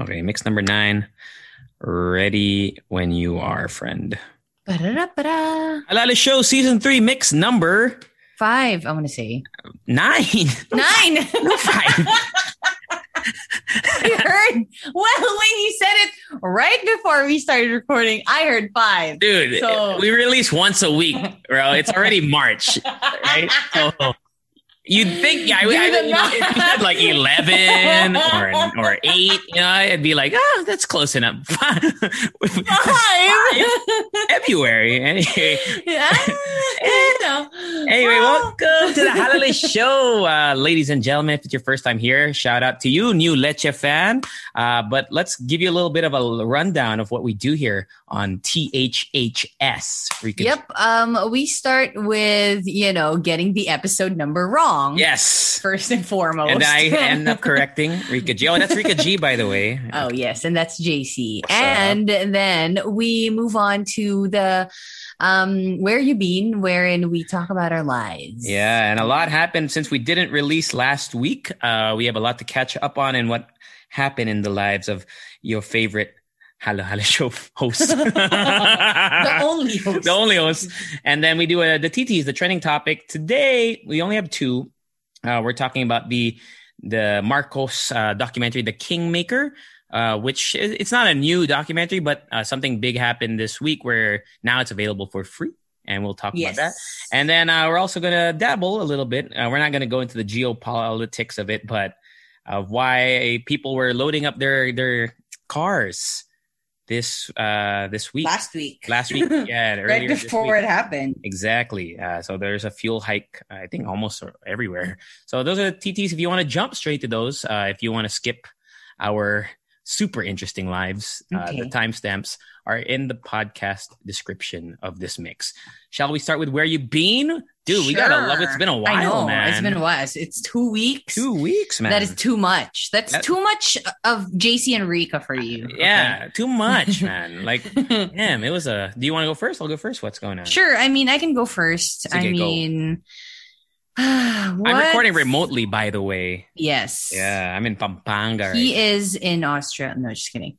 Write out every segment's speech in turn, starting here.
Okay, mix number nine. Ready when you are, friend. Ba-da-da-ba-da. Show Season 3, mix number Five, I want to say. nine. Nine. Five. I heard. Well, when you said it right before we started recording, I heard five. Dude, So- we release once a week, bro. It's already March, right? So you'd think, yeah, I, I, you know, if you said like 11 or, or 8, you know, I'd be like, oh, that's close enough. Five. February. Anyway, yeah. You. Anyway, welcome to the Halo Halo Show, uh, ladies and gentlemen. If it's your first time here, shout out to you, new Leche fan. Uh, but let's give you a little bit of a rundown of what we do here on THHS. Yep. Um, we start with you know getting the episode number wrong. Yes. First and foremost. And I end up correcting Rica G. Oh, that's Rica G, by the way. Oh yes, and that's JC. What's up? and then we move on to the um where you been, wherein we talk about our lives. Yeah, and a lot happened since we didn't release last week. Uh, we have a lot to catch up on and what happened in the lives of your favorite Halo Halo Show hosts. The only host. the only host. And then we do uh, the TTs, the trending topic. Today, we only have two. Uh, we're talking about the the Marcos uh, documentary, The Kingmaker, uh, which is, it's not a new documentary, but uh, something big happened this week where now it's available for free. And we'll talk Yes. about that. And then uh, we're also going to dabble a little bit. Uh, we're not going to go into the geopolitics of it, but of why people were loading up their their cars this uh this week last week. last week yeah right before week. it happened. exactly uh, so there's a fuel hike i think almost everywhere so those are the tts if you want to jump straight to those uh, if you want to skip our super interesting lives uh, the timestamps are in the podcast description of this mix shall we start with where you been dude we gotta love it. It's been a while I know. man It's been a while. It's, two weeks. two weeks man That is too much. That's That- too much of JC and Rica for you. yeah too much man like damn it was a do you want to go first i'll go first what's going on Sure. I mean, I can go first. Sige, I go. i'm recording remotely by the way Yes. Yeah, I'm in Pampanga. Right He is in Austria. No, just kidding.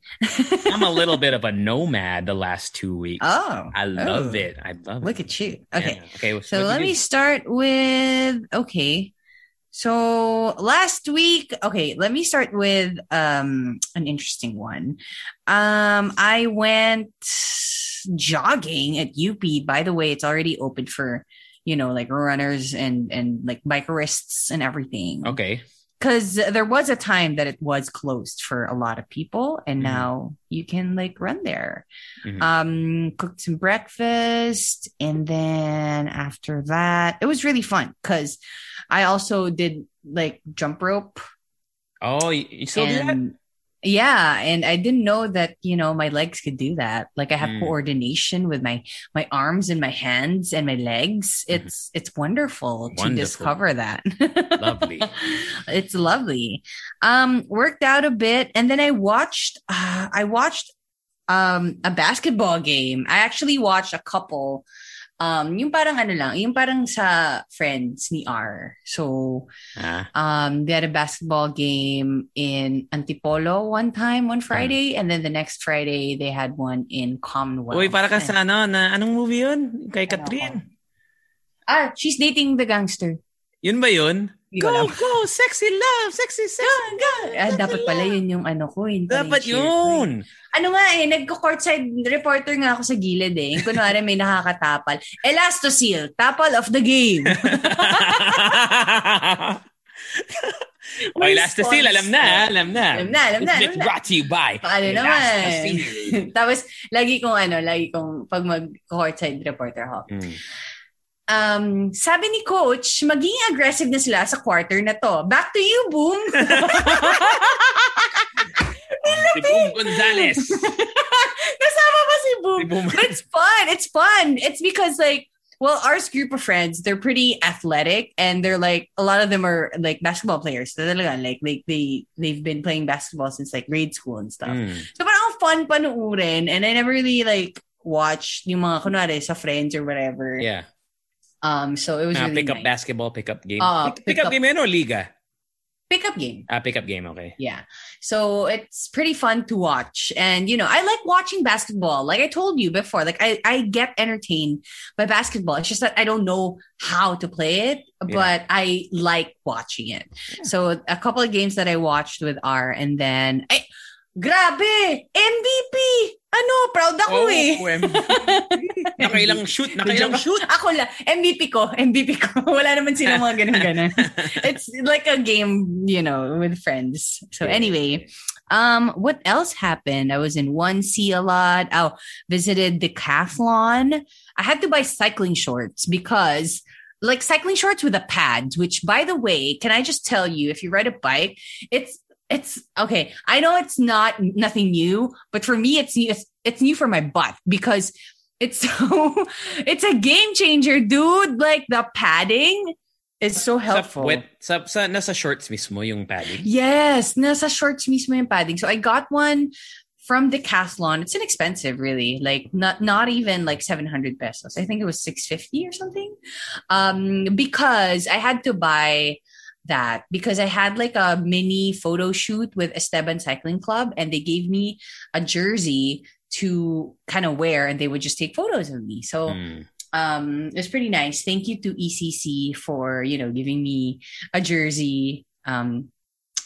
I'm a little bit of a nomad the last two weeks. oh, I love oh. it. I love Look it. at you. Okay. Yeah. Okay. So what let me do? start with okay. So last week, okay, let me start with um an interesting one. Um I went jogging at UP. By the way, it's already open for, you know, like runners and and like bikerists and everything. Okay. Cuz there was a time that it was closed for a lot of people and Mhm. now you can like run there Mhm. um cooked some breakfast and then after that it was really fun because i also did like jump rope Oh, you, still do that? Yeah and i didn't know that you know my legs could do that like i have Mm. coordination with my my arms and my hands and my legs Mhm. it's it's wonderful, to discover that Lovely. it's lovely um worked out a bit and then i watched uh, i watched um a basketball game i actually watched a couple um yung parang ano lang yung parang sa friends ni R. So Ah, um they had a basketball game in Antipolo one time one Friday and then the next Friday they had one in Commonwealth. Uy, para ka And- sa ano, na, anong movie yun? Kay Catherine. ah she's dating the gangster. Yun ba yun? Ko Go, alam. go, sexy love, sexy, sexy. Ah, dapat pala yun yung ano ko. Yung Dapat ko eh. yun. Ano nga eh, nagko-courtside reporter nga ako sa gilid eh. Kunwari may nakakatapal. Elastosil, tapal of the game. Oy, last to seal, alam na, alam na. Alam na, alam na, It's alam brought to you by Paano naman? Tapos, lagi kong ano, lagi kong pag mag-courtside reporter ako. Mm. Um, sabi ni coach, maging aggressive na sila sa quarter na to. Back to you, Boom! Si Boom, Gonzalez. Nasama pa si Boom. Si Boom. But it's fun. It's fun. It's because like, well, our group of friends, they're pretty athletic and they're like a lot of them are like basketball players. Talaga, like like they they've been playing basketball since like grade school and stuff. Mm. So parang fun panuorin and I never really like watched yung mga kunwari sa friends or whatever. Yeah. Um so it was Ah, really pick up nice. basketball, pick up game. Ah, pick, pick up, up- game yun o liga? pick up game. Ah, pick up game, okay. Yeah. So it's pretty fun to watch. And, you know, I like watching basketball. Like I told you before, like I, I get entertained by basketball. It's just that I don't know how to play it, but I like watching it. So a couple of games that I watched with R and then, ay, grabe! MVP! Ano, proud ako eh. nakailang shoot, nakailang shoot. Ako lang, MVP ko, MVP ko. Wala naman sila mga ganun-ganun. it's like a game, you know, with friends. So anyway, um, what else happened? I was in 1C a lot. Oh, visited Decathlon. I had to buy cycling shorts because like cycling shorts with a pad, which by the way, can I just tell you, if you ride a bike, it's it's okay. I know it's not nothing new, but for me, it's it's, it's new for my butt because it's so it's a game changer, dude. Like the padding is so helpful. Sa, wet, sa, sa, nasa shorts mismo yung padding. Yes, nasa shorts mismo yung padding. So I got one from Decathlon. It's inexpensive, really. Like not not even like 700 pesos. I think it was 650 or something. Um, because I had to buy that because I had like a mini photo shoot with Esteban Cycling Club and they gave me a jersey to kind of wear and they would just take photos of me. So Mm. um it was pretty nice thank you to ecc for you know giving me a jersey um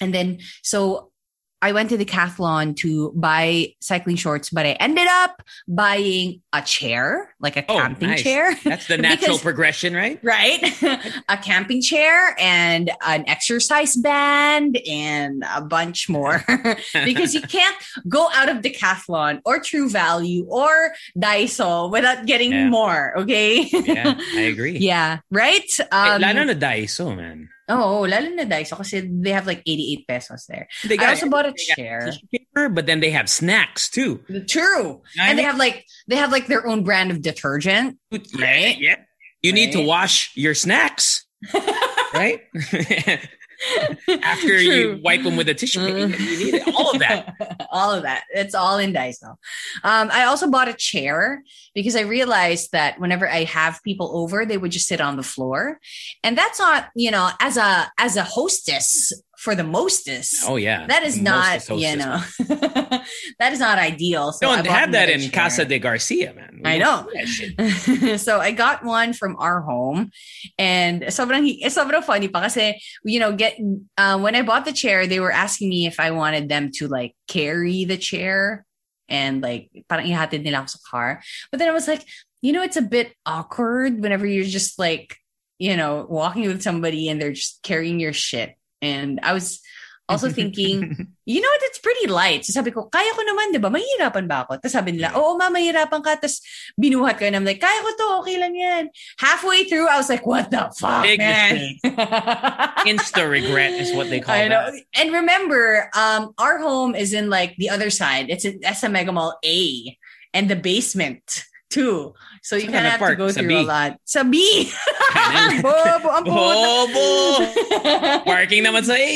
and then so I went to the Decathlon to buy cycling shorts, but I ended up buying a chair, like a Oh, camping nice. chair. That's the natural Because- progression, right? right? a camping chair and an exercise band and a bunch more because you can't go out of Decathlon or True Value or Daiso without getting Yeah. more. Okay. yeah, I agree. yeah. Right. Um, lalo na Daiso, man. Oh, oh, lalo na Daiso kasi they have like 88 pesos there. They I also bought a chair. paper, but then they have snacks too. True. I And they have like they have like their own brand of detergent. Right? Yeah. You need to wash your snacks, right? After you wipe them with a tissue paper, you need it. all of that. all of that. It's all in Daiso. Um, I also bought a chair because I realized that whenever I have people over, they would just sit on the floor, and that's not, you know, as a as a hostess for the mostess. Oh yeah, that is The not, mostest you know, that is not ideal. So don't have that in chair. Casa de Garcia, man. We I know. do that shit. so I got one from our home and sobrang, eh, sobrang funny pa kasi, you know, get, uh, when I bought the chair, they were asking me if I wanted them to like carry the chair and like parang ihatid nila ako sa car. But then I was like, you know, it's a bit awkward whenever you're just like, you know, walking with somebody and they're just carrying your shit. And I was also thinking, you know what, it's pretty light. So sabi ko, kaya ko naman, di ba? Mahirapan ba ako? Tapos sabi nila, oo, ma, mahirapan ka. Tapos binuhat ko and I'm like, kaya ko to, okay lang yan. Halfway through, I was like, what the fuck, Big man? Insta regret is what they call I know. that. And remember, um, our home is in like the other side. It's in SM Megamall A and the basement too. So you kind of have to go Sa through a lot. Sabi! B! Bobo, ang puta. Bobo! Parking naman sa A.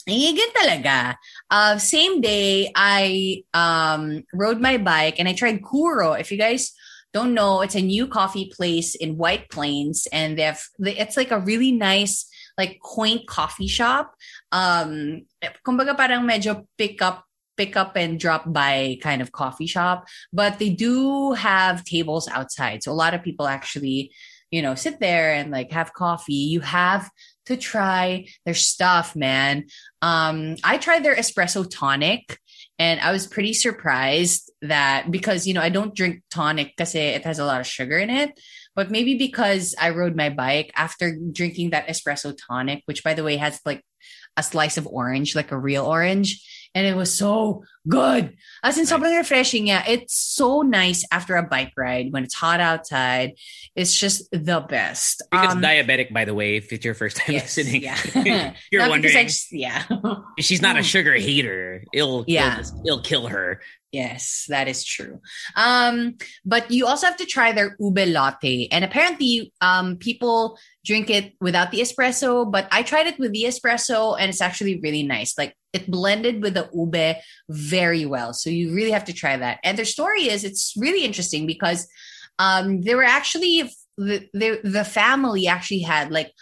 Higit talaga. Uh, same day, I um, rode my bike and I tried Kuro. If you guys don't know, it's a new coffee place in White Plains, and they have it's like a really nice, like quaint coffee shop. Um, kumbaga parang medyo pick up pick up and drop by kind of coffee shop, but they do have tables outside. So a lot of people actually, you know, sit there and like have coffee. You have to try their stuff, man. Um, I tried their espresso tonic and I was pretty surprised that because, you know, I don't drink tonic because it has a lot of sugar in it. But maybe because I rode my bike after drinking that espresso tonic, which by the way has like a slice of orange, like a real orange, and it was so good. As in, sobrang refreshing. Yeah, it's so nice after a bike ride when it's hot outside. It's just the best. Because Um, diabetic, by the way, if it's your first time yes, listening, yeah. you're Not wondering. just- yeah. She's not a sugar hater. It'll, Yeah. it'll, it'll kill her. Yes, that is true. Um, but you also have to try their ube latte. And apparently, um, people drink it without the espresso, but I tried it with the espresso and it's actually really nice. Like it blended with the ube very well. So you really have to try that. And their story is it's really interesting because um they were actually the the, the family actually had like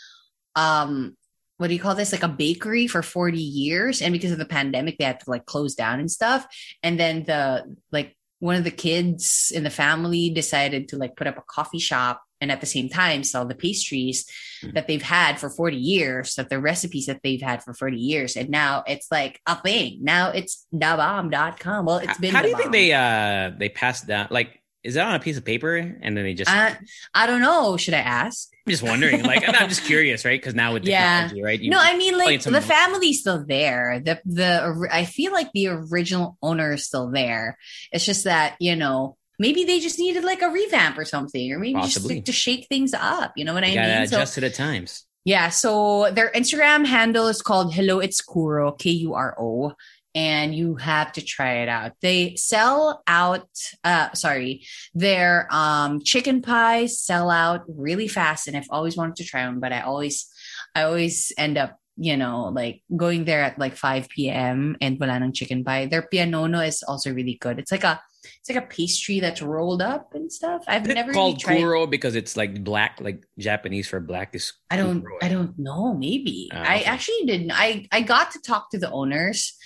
um what do you call this like a bakery for 40 years and because of the pandemic they had to like close down and stuff and then the like one of the kids in the family decided to like put up a coffee shop and at the same time sell the pastries Mhm. that they've had for 40 years that the recipes that they've had for 40 years and now it's like a thing now it's dabomb.com well it's been How do you think they uh they passed down? Like, is that on a piece of paper and then they just? I, I don't know should i ask I'm just wondering. Like, I'm just curious, right? Because now with Yeah. technology, right? You- no, I mean like the family's still there. The the I feel like the original owner is still there. It's just that you know maybe they just needed like a revamp or something, or maybe Possibly. just to, to shake things up. You know what you I gotta mean? So adjust to the times. yeah, so their Instagram handle is called Hello It's Kuro K U R O. And you have to try it out. They sell out. Uh, sorry, their um chicken pies sell out really fast, and I've always wanted to try them, but I always, I always end up, you know, like going there at like 5 p.m. and wala ng chicken pie. Their pianono is also really good. It's like a, it's like a pastry that's rolled up and stuff. I've Is it never called really tried. kuro because it's like black, like Japanese for black is. I don't kuro. I don't know. Maybe. Ah, I okay. actually didn't. I I got to talk to the owners.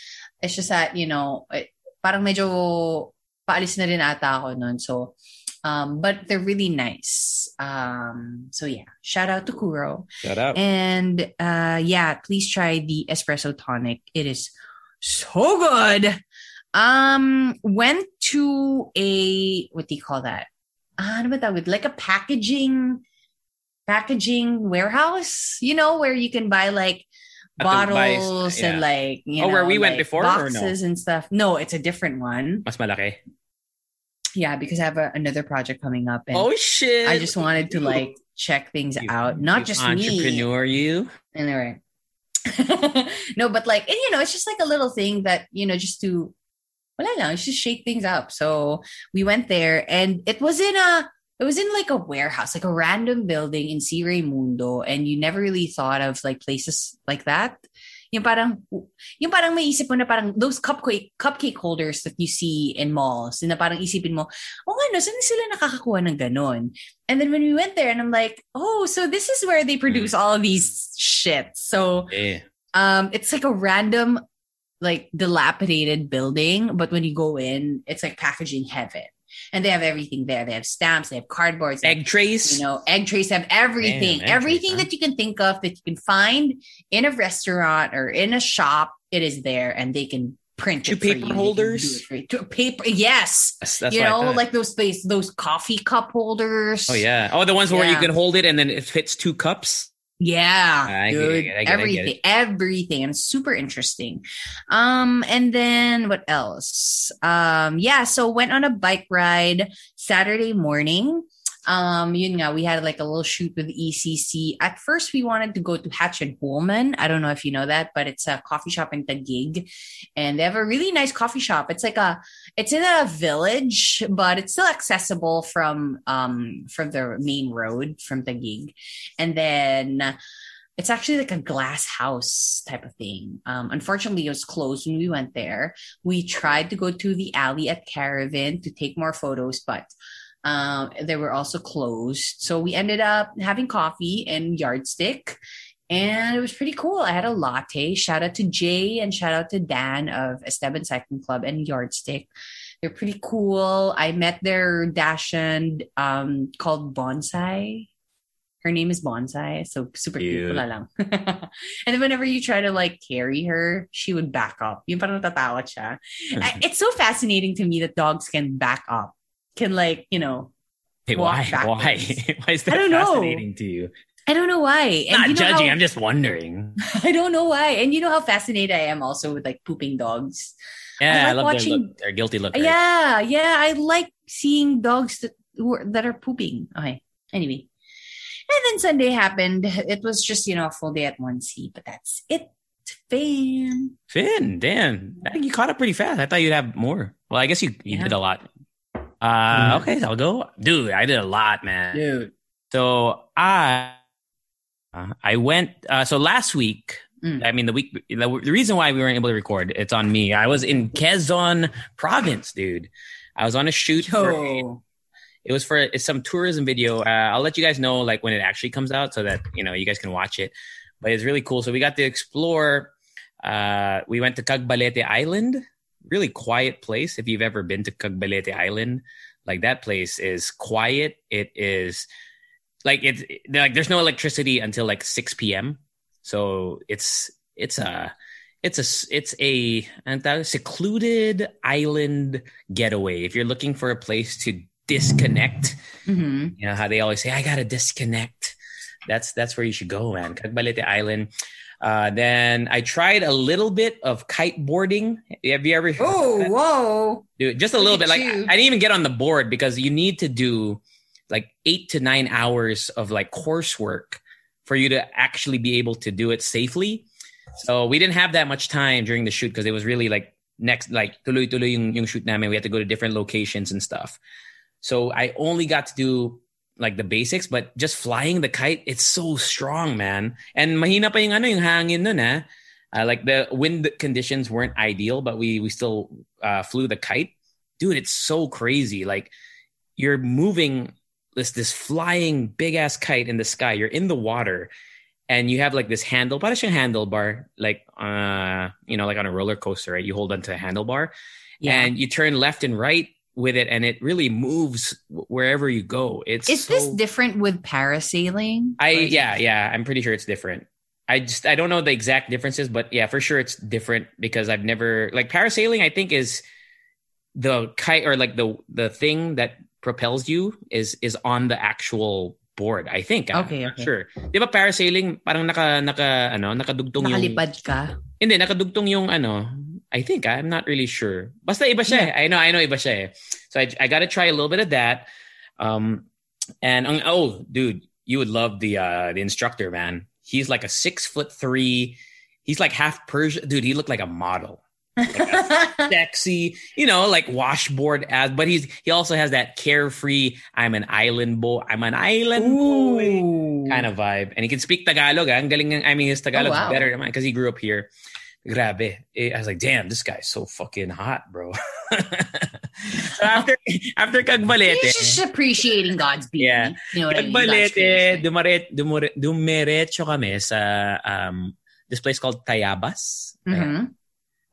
It's just that, you know, it, parang medyo paalis na rin ata ako nun. So, um, but they're really nice. Um, so yeah, shout out to Kuro. Shout out. And uh yeah, please try the espresso tonic. It is so good. Um went to a what do you call that? Ah, ano that tawag? Like a packaging packaging warehouse, you know, where you can buy like At the buy- bottles yeah. and like you Oh, know, where we went like before or no? boxes and stuff. No, it's a different one. Mas malaki. Yeah, because I have a, another project coming up and Oh shit! I just wanted to like check things you- out. Not you just me. entrepreneur. You Anyway. no, but like, and you know, it's just like a little thing that, you know, just to, wala lang, just shake things up. So we went there and it was in a, it was in like a warehouse, like a random building in C. Raymundo. And you never really thought of like places like that. Yung parang, yung parang may isip mo na parang those cupcake, cupcake holders that you see in malls. Na parang isipin mo, oh ano, saan sila nakakakuha ng ganon? And then when we went there and I'm like, oh, so this is where they produce all of these shit. So yeah. um it's like a random like dilapidated building, but when you go in, it's like packaging heaven. And they have everything there. They have stamps, they have cardboards, have, egg trays. you know, egg trays have everything. Damn, everything trays, huh? that you can think of that you can find in a restaurant or in a shop, it is there and they can print Two it for you. paper holders? it for you. Two paper yes. That's, that's you know, like those space those coffee cup holders. Oh yeah. Oh, the ones where you can hold it and then it fits two cups. Yeah, I get it, I dude, get I get it, I everything, everything, and it's super interesting. Um, and then what else? Um, yeah, so went on a bike ride Saturday morning. Um, yun nga, we had like a little shoot with ECC. At first, we wanted to go to Hatch and Pullman. I don't know if you know that, but it's a coffee shop in Taguig, and they have a really nice coffee shop. It's like a, it's in a village, but it's still accessible from um from the main road from Taguig and then it's actually like a glass house type of thing. Um, unfortunately, it was closed when we went there. We tried to go to the alley at Karrivin to take more photos, but um, they were also closed. So we ended up having coffee and yardstick. And it was pretty cool. I had a latte. Shout out to Jay and shout out to Dan of Esteban Cycling Club and Yardstick. They're pretty cool. I met their Dachshund um, called Bonsai. Her name is Bonsai, so super cute. Cute. Lang. and then whenever you try to like carry her, she would back up. Yung parang natatakot siya. I- it's so fascinating to me that dogs can back up. Can like, you know, Hey, why? Why? why is I that don't know. fascinating to you? I don't know why. And Not you know judging. how- I'm just wondering. I don't know why. And you know how fascinated I am also with like pooping dogs. Yeah, I, like love watching- their, look, their guilty look. right? Yeah, yeah. I like seeing dogs that who are, that are pooping. Okay. Anyway. And then Sunday happened. It was just, you know, a full day at 1C, but that's it. Fam. Finn, damn. I think you caught up pretty fast. I thought you'd have more. Well, I guess you, you Yeah. did a lot. Uh, okay, I'll go. Dude, I did a lot, man. Dude. So I, uh, I went. Uh, so last week, Mm. I mean the week. The, the reason why we weren't able to record, it's on me. I was in Quezon Province, dude. I was on a shoot for. It was for it's some tourism video. Uh, I'll let you guys know like when it actually comes out, so that you know you guys can watch it. But it's really cool. So we got to explore. Uh, we went to Cagbalete Island, really quiet place. If you've ever been to Cagbalete Island, like that place is quiet. It is like it's like there's no electricity until like 6 p.m. So it's it's a it's a it's a secluded island getaway. If you're looking for a place to disconnect, hmm you know how they always say, "I gotta disconnect." That's that's where you should go, man. Cagbalete Island. Uh, then I tried a little bit of kiteboarding. Have you ever? Oh, whoa. Dude, just a little bit. Like you. I didn't even get on the board because you need to do like eight to nine hours of like coursework for you to actually be able to do it safely. So we didn't have that much time during the shoot because it was really like next, like tuloy tuloy yung, yung shoot namin. We had to go to different locations and stuff. So I only got to do like the basics, but just flying the kite, it's so strong, man. And mahina pa yung ano, yung hangin nun, ah. Uh, like the wind conditions weren't ideal, but we we still uh, flew the kite. Dude, it's so crazy. Like you're moving this this flying big ass kite in the sky. You're in the water, and you have like this handle, para siyang handlebar, like uh, you know, like on a roller coaster, right? You hold onto a handlebar, Yeah. and you turn left and right with it, and it really moves wherever you go. It's Is this different with parasailing? I yeah yeah I'm pretty sure it's different. I just I don't know the exact differences, but yeah, for sure it's different because I've never like parasailing. I think is the kite or like the the thing that propels you is is on the actual board. I think. Okay, I'm okay. sure. Di ba parasailing parang naka naka ano nakadugtong yung Nakalipad ka. hindi nakadugtong yung ano. I think I'm not really sure. Basta iba siya. eh. I know I know iba siya. eh. So I I got to try a little bit of that. Um and oh dude, you would love the uh the instructor, man. He's like a six foot three. He's like half Persian. Dude, he looked like a model. Sexy, you know, like washboard ass. but he's he also has that carefree, I'm an island boy. I'm an island boy kind of vibe. And he can speak Tagalog. ah. Ang galing I mean, his Tagalog's Oh, wow. better than mine because he grew up here. Grabe. I was like, damn, this guy's so fucking hot, bro. so after after Cagbalete, He's just appreciating God's beauty. Yeah. You know what I mean? God's Cagbalete, creation. dumare, dumare, dumiretso kami sa um, this place called Tayabas. Mhm.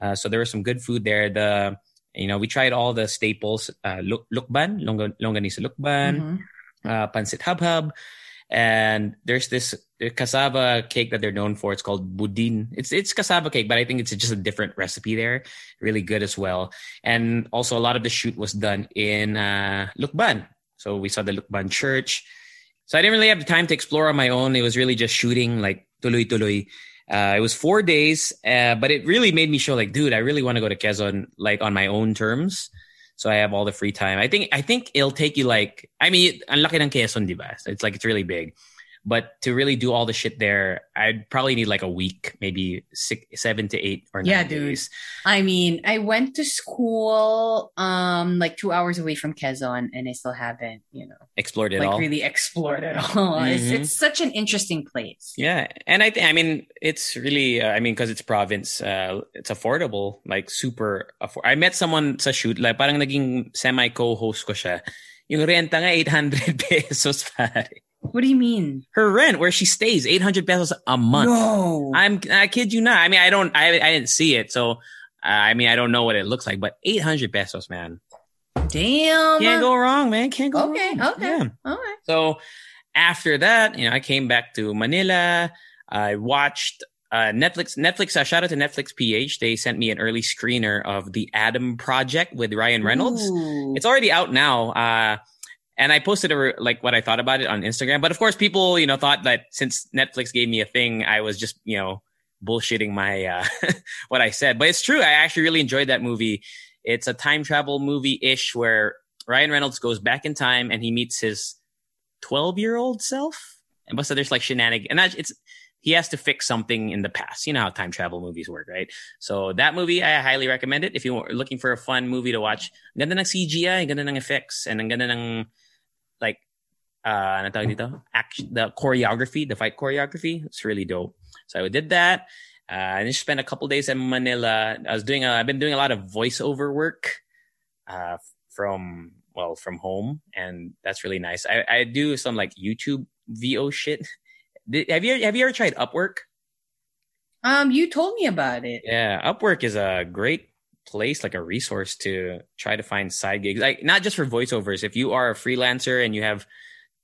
Uh, so there was some good food there. The you know we tried all the staples: uh, luk- lucban, longa, longanisa lucban, Mhm. uh, pancit habhab, and there's this cassava cake that they're known for. It's called budin. It's it's cassava cake, but I think it's just a different recipe there. Really good as well. And also a lot of the shoot was done in uh, Lucban. So we saw the Lucban church. So I didn't really have the time to explore on my own. It was really just shooting like tuloy tuloy. Uh, it was four days, uh, but it really made me show like, dude, I really want to go to Quezon like on my own terms. So I have all the free time. I think I think it'll take you like I mean, ang laki ng Quezon, di ba? It's like it's really big. But to really do all the shit there, I'd probably need like a week, maybe six, seven to eight or nine Yeah, dude. days. I mean, I went to school um like two hours away from Quezon and I still haven't, you know, Explored it like all. really explored it all. It's, Mhm. it's such an interesting place. Yeah, and I think I mean it's really uh, I mean because it's province, uh, it's affordable, like super. I met someone sa shoot, like parang naging semi co-host ko siya. Yung renta nga 800 pesos pare. What do you mean? Her rent where she stays 800 pesos a month. No. I'm I kid you not. I mean I don't I I didn't see it, so uh, I mean I don't know what it looks like, but 800 pesos, man. Damn. Can't go wrong, man. Can't go Okay, wrong. okay. Yeah. All right. So after that, you know, I came back to Manila. I watched uh, Netflix. Netflix. Uh, shout out to Netflix PH. They sent me an early screener of the Adam Project with Ryan Reynolds. Ooh. It's already out now. Uh, and I posted a, like what I thought about it on Instagram. But of course, people you know thought that since Netflix gave me a thing, I was just you know bullshitting my uh, what I said. But it's true. I actually really enjoyed that movie. It's a time travel movie ish where Ryan Reynolds goes back in time and he meets his 12 year old self. And but so there's like shenanigans, and that, it's he has to fix something in the past. You know how time travel movies work, right? So that movie, I highly recommend it if you're looking for a fun movie to watch. Ganda ng CGI, ganda ng effects, and ganda ng uh, ano tawag dito? Act, the choreography, the fight choreography. It's really dope. So I did that. Uh, I just spent a couple days in Manila. I was doing, a, I've been doing a lot of voiceover work uh, from well from home, and that's really nice. I, I do some like YouTube VO shit. Did, have you have you ever tried Upwork? Um, you told me about it. Yeah, Upwork is a great place, like a resource to try to find side gigs. Like not just for voiceovers. If you are a freelancer and you have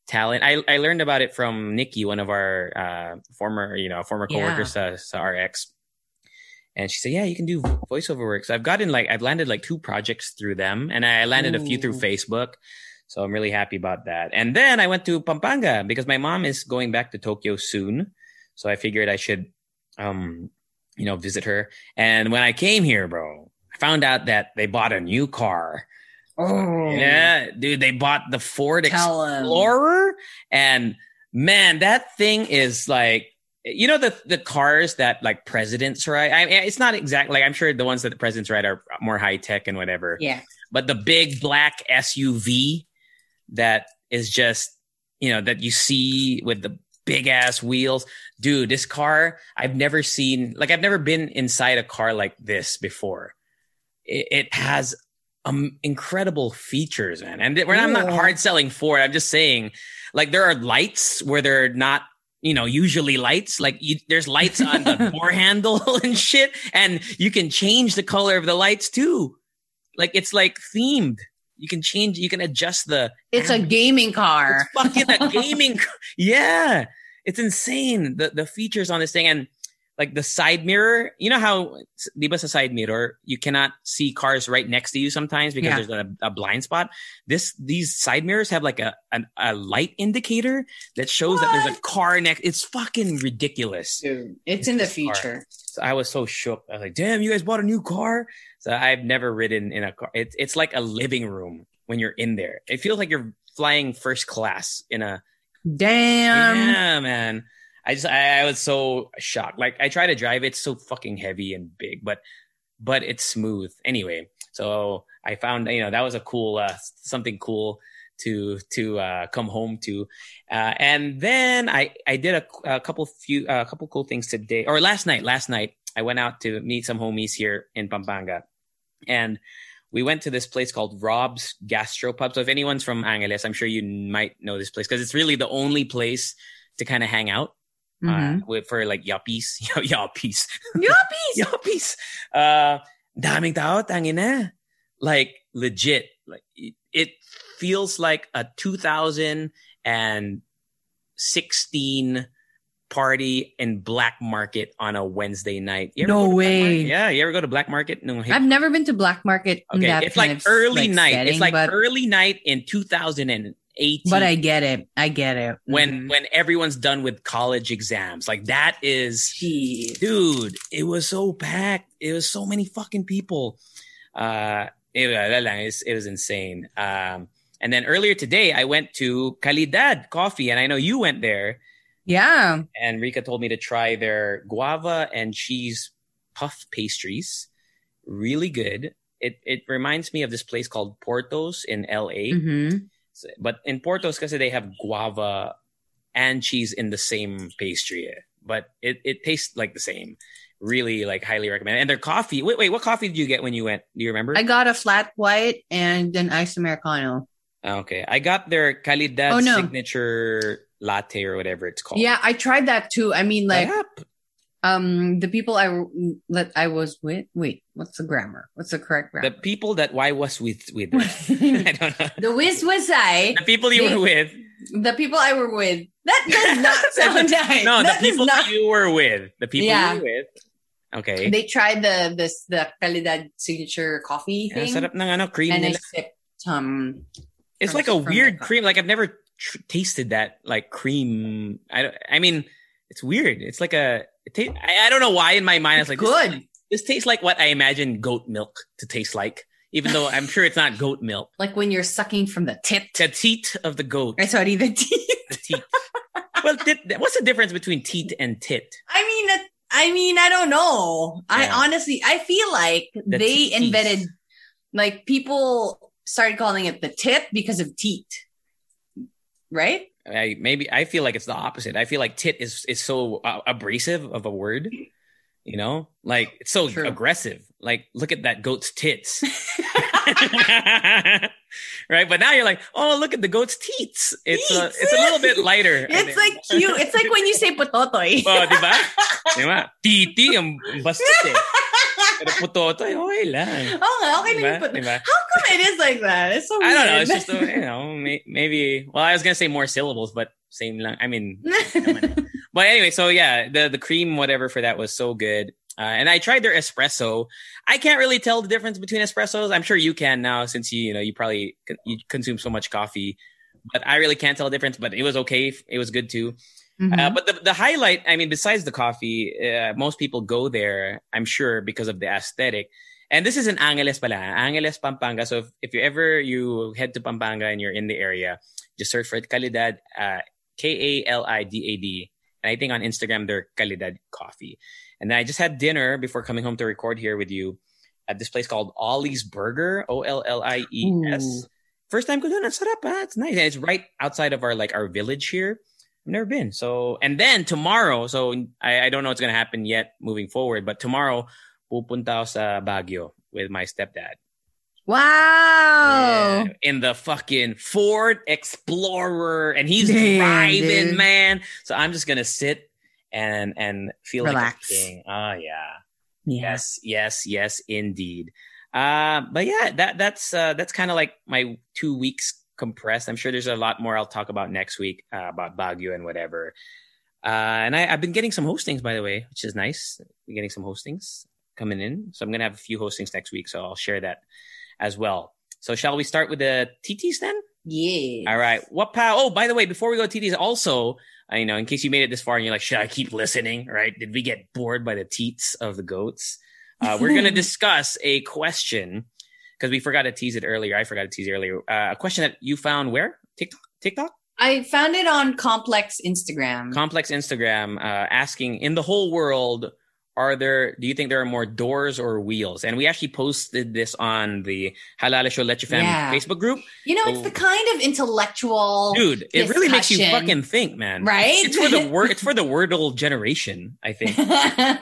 talent, I I learned about it from Nikki, one of our uh, former you know former coworkers, yeah. uh, our ex. And she said, "Yeah, you can do voiceover work." So I've gotten like I've landed like two projects through them, and I landed Ooh. a few through Facebook. So I'm really happy about that. And then I went to Pampanga because my mom is going back to Tokyo soon. So I figured I should, um, you know, visit her. And when I came here, bro, I found out that they bought a new car. Oh, yeah, dude, they bought the Ford Explorer. Him. And man, that thing is like, you know, the, the cars that like presidents ride. I mean, it's not exactly like I'm sure the ones that the presidents ride are more high tech and whatever. Yeah. But the big black SUV that is just, you know, that you see with the big ass wheels. Dude, this car, I've never seen, like, I've never been inside a car like this before. It, it has um, incredible features, man. And we're, I'm not hard selling for it. I'm just saying, like, there are lights where they're not you know, usually lights. Like you, there's lights on the door handle and shit, and you can change the color of the lights too. Like it's like themed. You can change. You can adjust the. It's a gaming car. It's fucking a gaming. yeah, it's insane. The the features on this thing and like the side mirror. You know how Diba's a side mirror. You cannot see cars right next to you sometimes because yeah. there's a, a, blind spot. This these side mirrors have like a an, a light indicator that shows what? that there's a car next. It's fucking ridiculous. Dude, it's in the future. So I was so shook. I was like, "Damn, you guys bought a new car!" So I've never ridden in a car. It's it's like a living room when you're in there. It feels like you're flying first class in a. Damn. Yeah, man. I just I, I was so shocked. Like I try to drive, it's so fucking heavy and big, but but it's smooth anyway. So I found you know that was a cool uh, something cool to to uh, come home to. Uh, and then I I did a, a couple few a couple cool things today or last night. Last night I went out to meet some homies here in Pampanga, and we went to this place called Rob's Gastropub. So if anyone's from Angeles, I'm sure you might know this place because it's really the only place to kind of hang out mm-hmm. uh, for like yuppies, yuppies, yuppies, yuppies. Uh, daming tao, tangina. Like legit, like it feels like a 2016 party in black market on a Wednesday night. No way. Yeah, you ever go to black market? No, I've never been to black market. Okay, it's like early night. Setting, it's like early night in 2000 18 but i get it. I get it. When mm-hmm. when everyone's done with college exams like that is Jeez. dude it was so packed. It was so many fucking people. Uh it, was, it was insane. Um and then earlier today i went to kalidad coffee and i know you went there. Yeah. And rica told me to try their guava and cheese puff pastries. Really good. It it reminds me of this place called portos in la mm-hmm but in Portos, because they have guava and cheese in the same pastry, eh. but it, it tastes like the same. Really, like highly recommend. And their coffee. Wait, wait, what coffee did you get when you went? Do you remember? I got a flat white and an iced americano. Okay, I got their kalidad oh, no. signature latte or whatever it's called. Yeah, I tried that too. I mean, like, um, the people I that I was with. Wait, what's the grammar? What's the correct grammar? The people that I was with with. I don't know. The whiz was I. The people you they, were with. The people I were with. That does not sound nice. No, that the people not... you were with. The people yeah. you were with. Okay. They tried the this the Kalidad signature coffee thing. Yeah, ng ano, cream and nila. I sipped um It's like a weird cream. Like I've never tr- tasted that like cream. I don't, I mean, it's weird. It's like a. It I, I don't know why in my mind it's like good. This, tastes like what I imagine goat milk to taste like, even though I'm sure it's not goat milk. Like when you're sucking from the tit. The teat of the goat. Or sorry, the teeth. The teat. well, tit, what's the difference between teat and tit? I mean, I mean, I don't know. Yeah. I honestly, I feel like The they teeties. invented, like people started calling it the tit because of teat, right? I maybe I feel like it's the opposite. I feel like tit is is so uh, abrasive of a word. You know, like it's so True. aggressive. Like, look at that goat's tits. right, but now you're like, oh, look at the goat's teats. It's a, it's a little bit lighter. It's like cute. It's like when you say pototoy. oh, di ba? Di ba? Titi ang bastos Pero putotoy, okay lang. oh, nga, okay Diba? lang yung Diba? How come it is like that? It's so I don't know. It's just, you know, maybe, well, I was going to say more syllables, but same lang. I mean, But anyway, so yeah, the the cream whatever for that was so good. Uh, and I tried their espresso. I can't really tell the difference between espressos. I'm sure you can now since you you know you probably you consume so much coffee. But I really can't tell the difference. But it was okay. It was good too. Mhm. Uh, but the the highlight, I mean, besides the coffee, uh, most people go there. I'm sure because of the aesthetic. And this is in Angeles pala, Angeles, Pampanga. So if, if you ever you head to Pampanga and you're in the area, just search for Kalidad, uh, K A L I D A D. And I think on Instagram they're Kalidad Coffee. And then I just had dinner before coming home to record here with you at this place called Ollie's Burger, O L L I E S. Ooh. First time ko doon, ang sarap ah. It's nice. And it's right outside of our like our village here. I've never been. So, and then tomorrow, so I, I don't know what's going to happen yet moving forward, but tomorrow, pupunta ako sa Baguio with my stepdad. wow. Yeah, in the fucking Ford Explorer, and he's Damn, driving, dude. man. So I'm just gonna sit and and feel Relax. like a king. Oh yeah, Yeah. yes, yes, yes, indeed. Uh, but yeah, that that's uh, that's kind of like my two weeks compressed. I'm sure there's a lot more I'll talk about next week uh, about Baguio and whatever. Uh, and I, I've been getting some hostings, by the way, which is nice. Been getting some hostings coming in, so I'm gonna have a few hostings next week. So I'll share that as well. So shall we start with the TTs then? Yeah. All right. What pal? Oh, by the way, before we go to TTs, also, you know, in case you made it this far and you're like, should I keep listening? Right? Did we get bored by the teats of the goats? Uh, we're going to discuss a question because we forgot to tease it earlier. I forgot to tease it earlier. Uh, a question that you found where? TikTok? TikTok? I found it on Complex Instagram. Complex Instagram uh, asking in the whole world, are there, do you think there are more doors or wheels? And we actually posted this on the Halo Halo Show Let Your Family Yeah. Facebook group. you know, it's Oh. the kind of intellectual, Dude, it really makes you fucking think, man. right? It's for the word. It's for the Wordle generation, I think.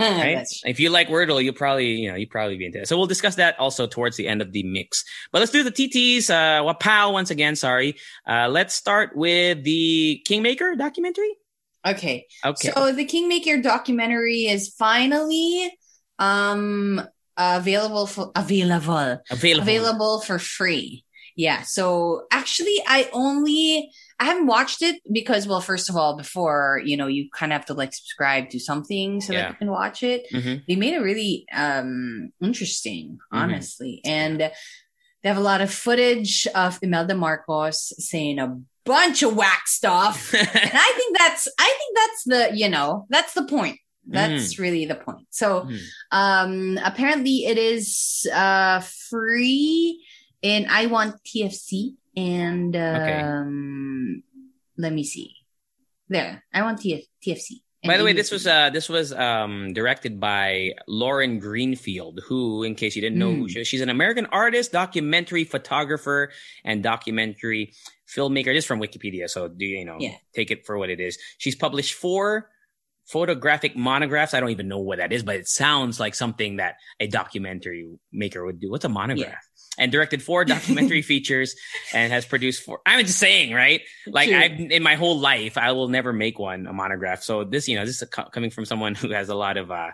Right? If you like Wordle, you'll probably, you know, you probably be into it. So we'll discuss that also towards the end of the mix. But let's do the TTs. Uh, Wapow once again. Sorry. Uh, let's start with the Kingmaker documentary. Okay. Okay. So the Kingmaker documentary is finally um available for available available. available for free. Yeah. So actually I only I haven't watched it because well first of all before you know you kind of have to like subscribe to something so Yeah. that you can watch it. Mhm. They made it really um interesting Mhm. honestly and they have a lot of footage of Imelda Marcos saying a bunch of whack stuff and I think that's I think that's the you know that's the point. That's really the point. So Mhm. um apparently it is uh free in iWantTFC and um let me see. There. I want TF- TFC. And By the way, this was uh this was um directed by Lauren Greenfield, who, in case you didn't know, Mm. she she's an American artist, documentary photographer, and documentary filmmaker. This is from Wikipedia, so do you, know Yeah. take it for what it is. She's published four photographic monographs. I don't even know what that is, but it sounds like something that a documentary maker would do. What's a monograph? And directed four documentary features and has produced four. I'm just saying, right? Like True. I, in my whole life, I will never make one a monograph. So this, you know, this is co- coming from someone who has a lot of uh,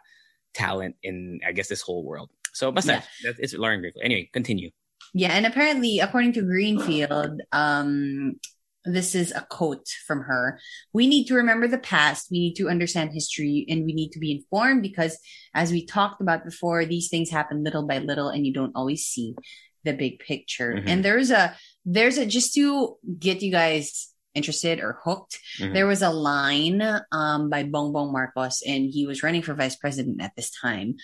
talent in, I guess, this whole world. So, but Yeah. that, it's Lauren Greenfield. Anyway, continue. Yeah, and apparently, according to Greenfield, um, this is a quote from her. We need to remember the past. We need to understand history and we need to be informed because as we talked about before, these things happen little by little and you don't always see the big picture. Mhm. And there's a there's a just to get you guys interested or hooked. Mhm. There was a line um, by Bongbong Marcos, and he was running for vice president at this time.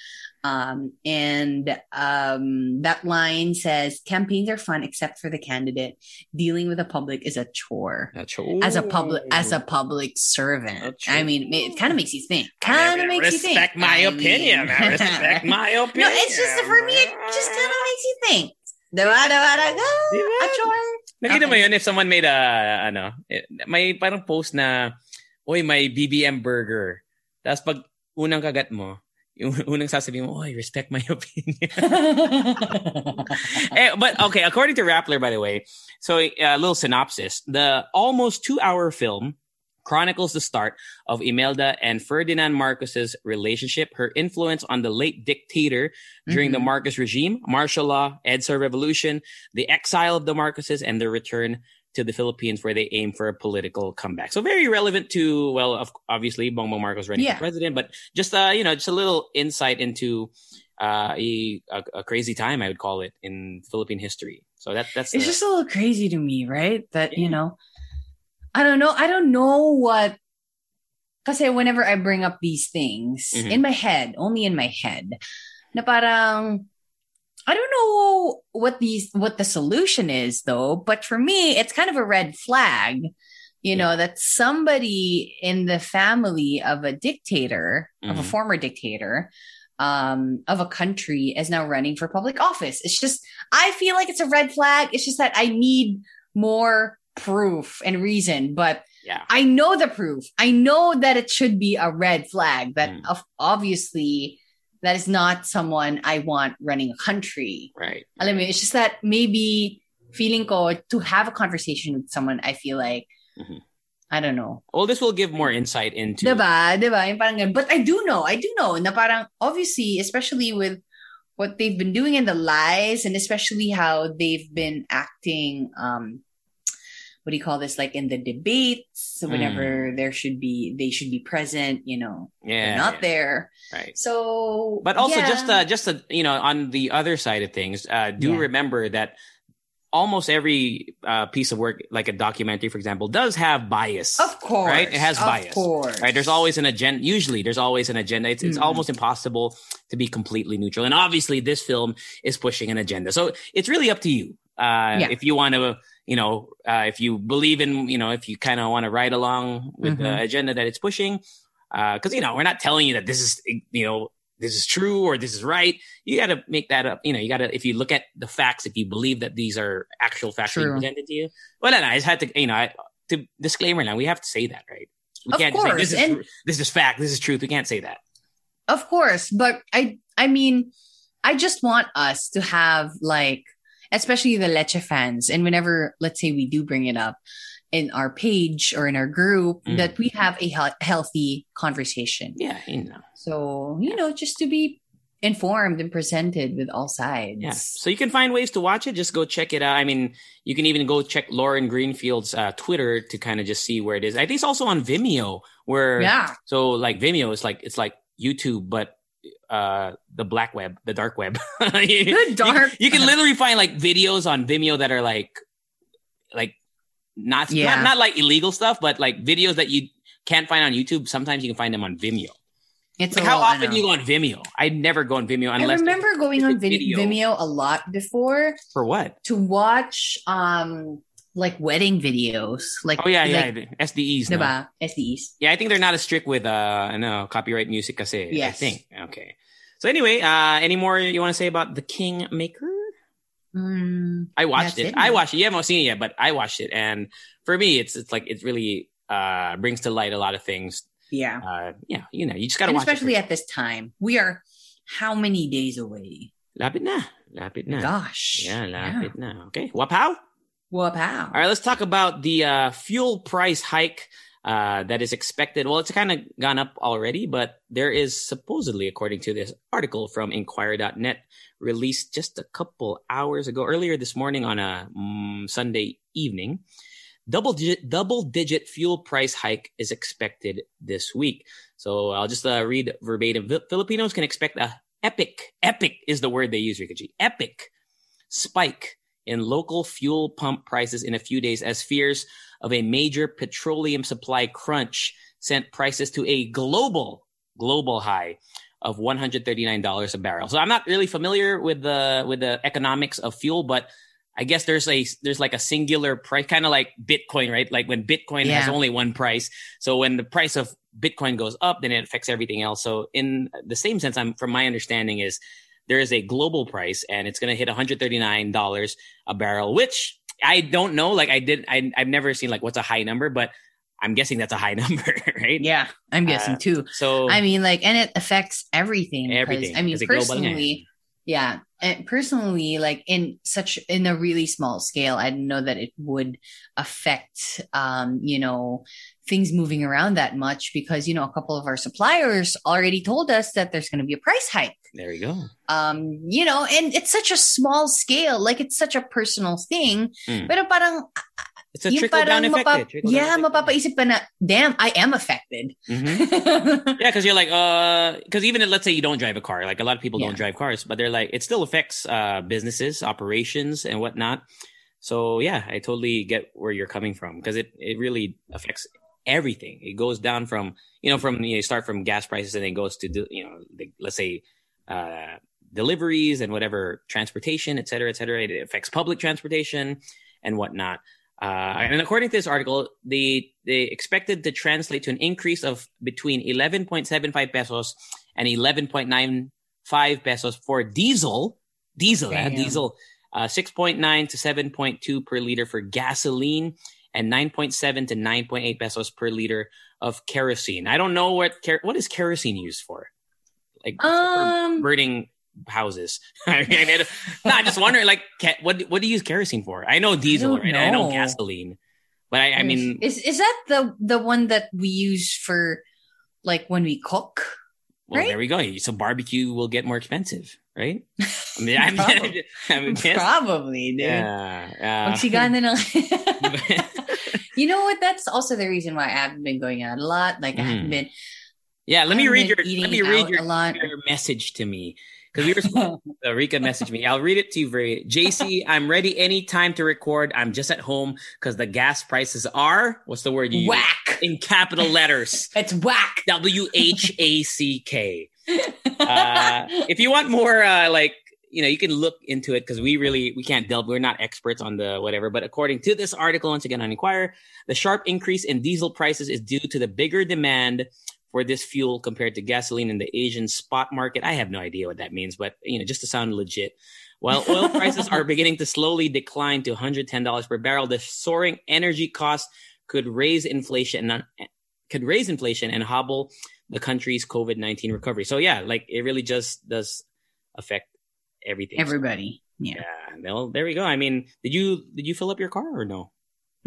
Um, and um, that line says, "Campaigns are fun except for the candidate. Dealing with the public is a chore." That's As a public, as a public servant, That's I mean, it kind of makes you think. Kind of makes you think. respect my I opinion. mean- I respect my opinion. no, it's just for me. It just kind of makes you think. Diba, diba, Diba? A chore. Nakita mo Okay. yun if someone made a, ano, eh, may parang post na, oy, may BBM burger. Tapos pag unang kagat mo, yung unang sasabihin mo, oy, respect my opinion. Eh, but okay, according to Rappler, by the way, so a little synopsis. The almost two hour film chronicles the start of Imelda and Ferdinand Marcos's relationship, her influence on the late dictator during the Mhm. Marcos regime, martial law, EDSA revolution, the exile of the Marcoses, and their return to the Philippines where they aim for a political comeback. So very relevant to, well, of, obviously Bongbong Marcos running Yeah. for president, but just, uh, you know, just a little insight into uh, a, a, a crazy time, I would call it, in Philippine history. So that, that's it's the- just a little crazy to me, right? That Yeah. you know, I don't know. I don't know what. Because whenever I bring up these things Mhm. in my head, only in my head, na parang I don't know what these what the solution is though. But for me, it's kind of a red flag. You know that somebody in the family of a dictator, of a Mhm. former dictator, um, of a country is now running for public office. It's just, I feel like it's a red flag. It's just that I need more proof and reason, but yeah. I know the proof. I know that it should be a red flag. That Mm. obviously that is not someone I want running a country. Right. I mean, it's just that maybe feeling ko to have a conversation with someone, I feel like, Mhm. I don't know. Well, this will give more insight into. Diba? Diba? Yung parang. But I do know, I do know na parang obviously, especially with what they've been doing and the lies and especially how they've been acting, um, what do you call this? Like in the debates, whenever there should be, they should be present, you know, Mm. Yeah. they're not yeah, there. Right. So, But also yeah. just uh, just uh, you know on the other side of things, uh, do Yeah. remember that almost every uh, piece of work, like a documentary, for example, does have bias. of course, right? It has of bias, course. Right? There's always an agenda. Usually, there's always an agenda. It's it's Mhm. almost impossible to be completely neutral. And obviously, this film is pushing an agenda. So it's really up to you. Uh, Yeah. If you want to, you know, uh, if you believe in, you know, if you kind of want to ride along with the Mhm. agenda that it's pushing, because you know, we're not telling you that this is, you know, this is true or this is right. You got to make that up. You know, you got to if you look at the facts, if you believe that these are actual facts being True. presented to you. Well, no, no, I just had to, you know, I, to disclaimer now, we have to say that, right? We Of can't just say course, this is and- this is fact, this is truth. We can't say that. Of course, but I I mean, I just want us to have like especially the Leche fans and whenever let's say we do bring it up in our page or in our group Mm. that we have a hea- healthy conversation. Yeah, you know. So, you know, just to be informed and presented with all sides. Yeah. So you can find ways to watch it. Just go check it out. I mean, you can even go check Lauren Greenfield's uh, Twitter to kind of just see where it is. I think it's also on Vimeo where Yeah. so like Vimeo is like it's like YouTube but uh the black web, the dark web. You- The dark You, can literally find like videos on Vimeo that are like like not Yeah. not, not like illegal stuff, but like videos that you can't find on YouTube. Sometimes you can find them on Vimeo. It's Like how I often do you go on Vimeo? I never go on Vimeo unless I remember going on video. Vimeo a lot before for what? to watch um like wedding videos. Like Oh yeah, yeah, like, the SDEs. no? SDEs. Yeah, I think they're not as strict with uh no copyright music kasi. I Yes. think. Okay. So anyway, uh any more you want to say about the Kingmaker? Mm, I watched it. it, I watched it. You haven't seen it yet, but I watched it, and for me, it's it's like it really uh brings to light a lot of things. yeah. Uh, yeah, you know, you just gotta watch especially at this time. We are how many days away? Lapit na, lapit na. Gosh. Yeah, lapit na. Okay, wapow. All right, let's talk about the uh, fuel price hike uh, that is expected. Well, it's kind of gone up already, but there is supposedly, according to this article from Inquirer.net, released just a couple hours ago, earlier this morning on a mm, Sunday evening, double digit, double digit fuel price hike is expected this week. So I'll just uh, read verbatim. Fil- Filipinos can expect a epic, epic is the word they use, Rikachi, epic spike in local fuel pump prices in a few days as fears of a major petroleum supply crunch sent prices to a global global high of $139 a barrel. So I'm not really familiar with the with the economics of fuel, but I guess there's a there's like a singular price, kind of like Bitcoin, right? Like when Bitcoin Yeah. has only one price. So when the price of Bitcoin goes up, then it affects everything else. So in the same sense, I'm from my understanding is there is a global price and it's going to hit $139 a barrel, which I don't know. Like I did, I, I've never seen like what's a high number, but I'm guessing that's a high number, right? Yeah, I'm guessing Uh, too. So I mean, like, and it affects everything. Everything. I mean, It's a global personally, yeah, and personally, like in such in a really small scale, I didn't know that it would affect, um, you know, things moving around that much because you know a couple of our suppliers already told us that there's going to be a price hike. there you go. Um, you know, and it's such a small scale, like it's such a personal thing. Mm. Pero parang, It's a trickle down effect. mapap- eh. Trickle down yeah, effect. mapapaisip pa na, damn, I am affected. Mhm. Yeah, because you're like, uh, because even if, let's say you don't drive a car, like a lot of people don't drive cars, but they're like, it still affects uh businesses, operations, and whatnot. So yeah, I totally get where you're coming from because it it really affects everything. It goes down from you know from you, know, start from gas prices and then goes to the, you know the, let's say uh deliveries and whatever transportation, et cetera, et cetera. It affects public transportation and whatnot. Uh, and according to this article, they they expected to translate to an increase of between 11.75 pesos and 11.95 pesos for diesel, diesel, eh, diesel, uh, 6.9 to 7.2 per liter for gasoline, and 9.7 to 9.8 pesos per liter of kerosene. I don't know what what is kerosene used for, like for um, burning houses. I mean, I no, I'm just wondering, like, what what do you use kerosene for? I know diesel, don't right? I know know. gasoline, but I, I mean, is is that the the one that we use for like when we cook? well, right? there we go. So barbecue will get more expensive, right? I mean, I mean, Probably. I mean. Probably, dude. yeah, Magsigana na lang. yeah. You know what? That's also the reason why I haven't been going out a lot. Like I haven't Mhm. been. yeah. Let me read your let me read your, your message to me because we were supposed Uh, Rika messaged me. I'll read it to you very. JC, I'm ready anytime to record. I'm just at home because the gas prices are what's the word you use? Whack. in capital letters. It's whack. W H A C K. Uh, if you want more, uh, like you know, you can look into it because we really we can't delve. We're not experts on the whatever. But according to this article, once again on Inquirer, the sharp increase in diesel prices is due to the bigger demand for this fuel compared to gasoline in the Asian spot market. I have no idea what that means, but you know, just to sound legit. While oil prices are beginning to slowly decline to $110 per barrel, the soaring energy costs could raise inflation and could raise inflation and hobble the country's COVID nineteen recovery. So yeah, like it really just does affect everything. Everybody. Yeah. Yeah. Well, there we go. I mean, did you did you fill up your car or no?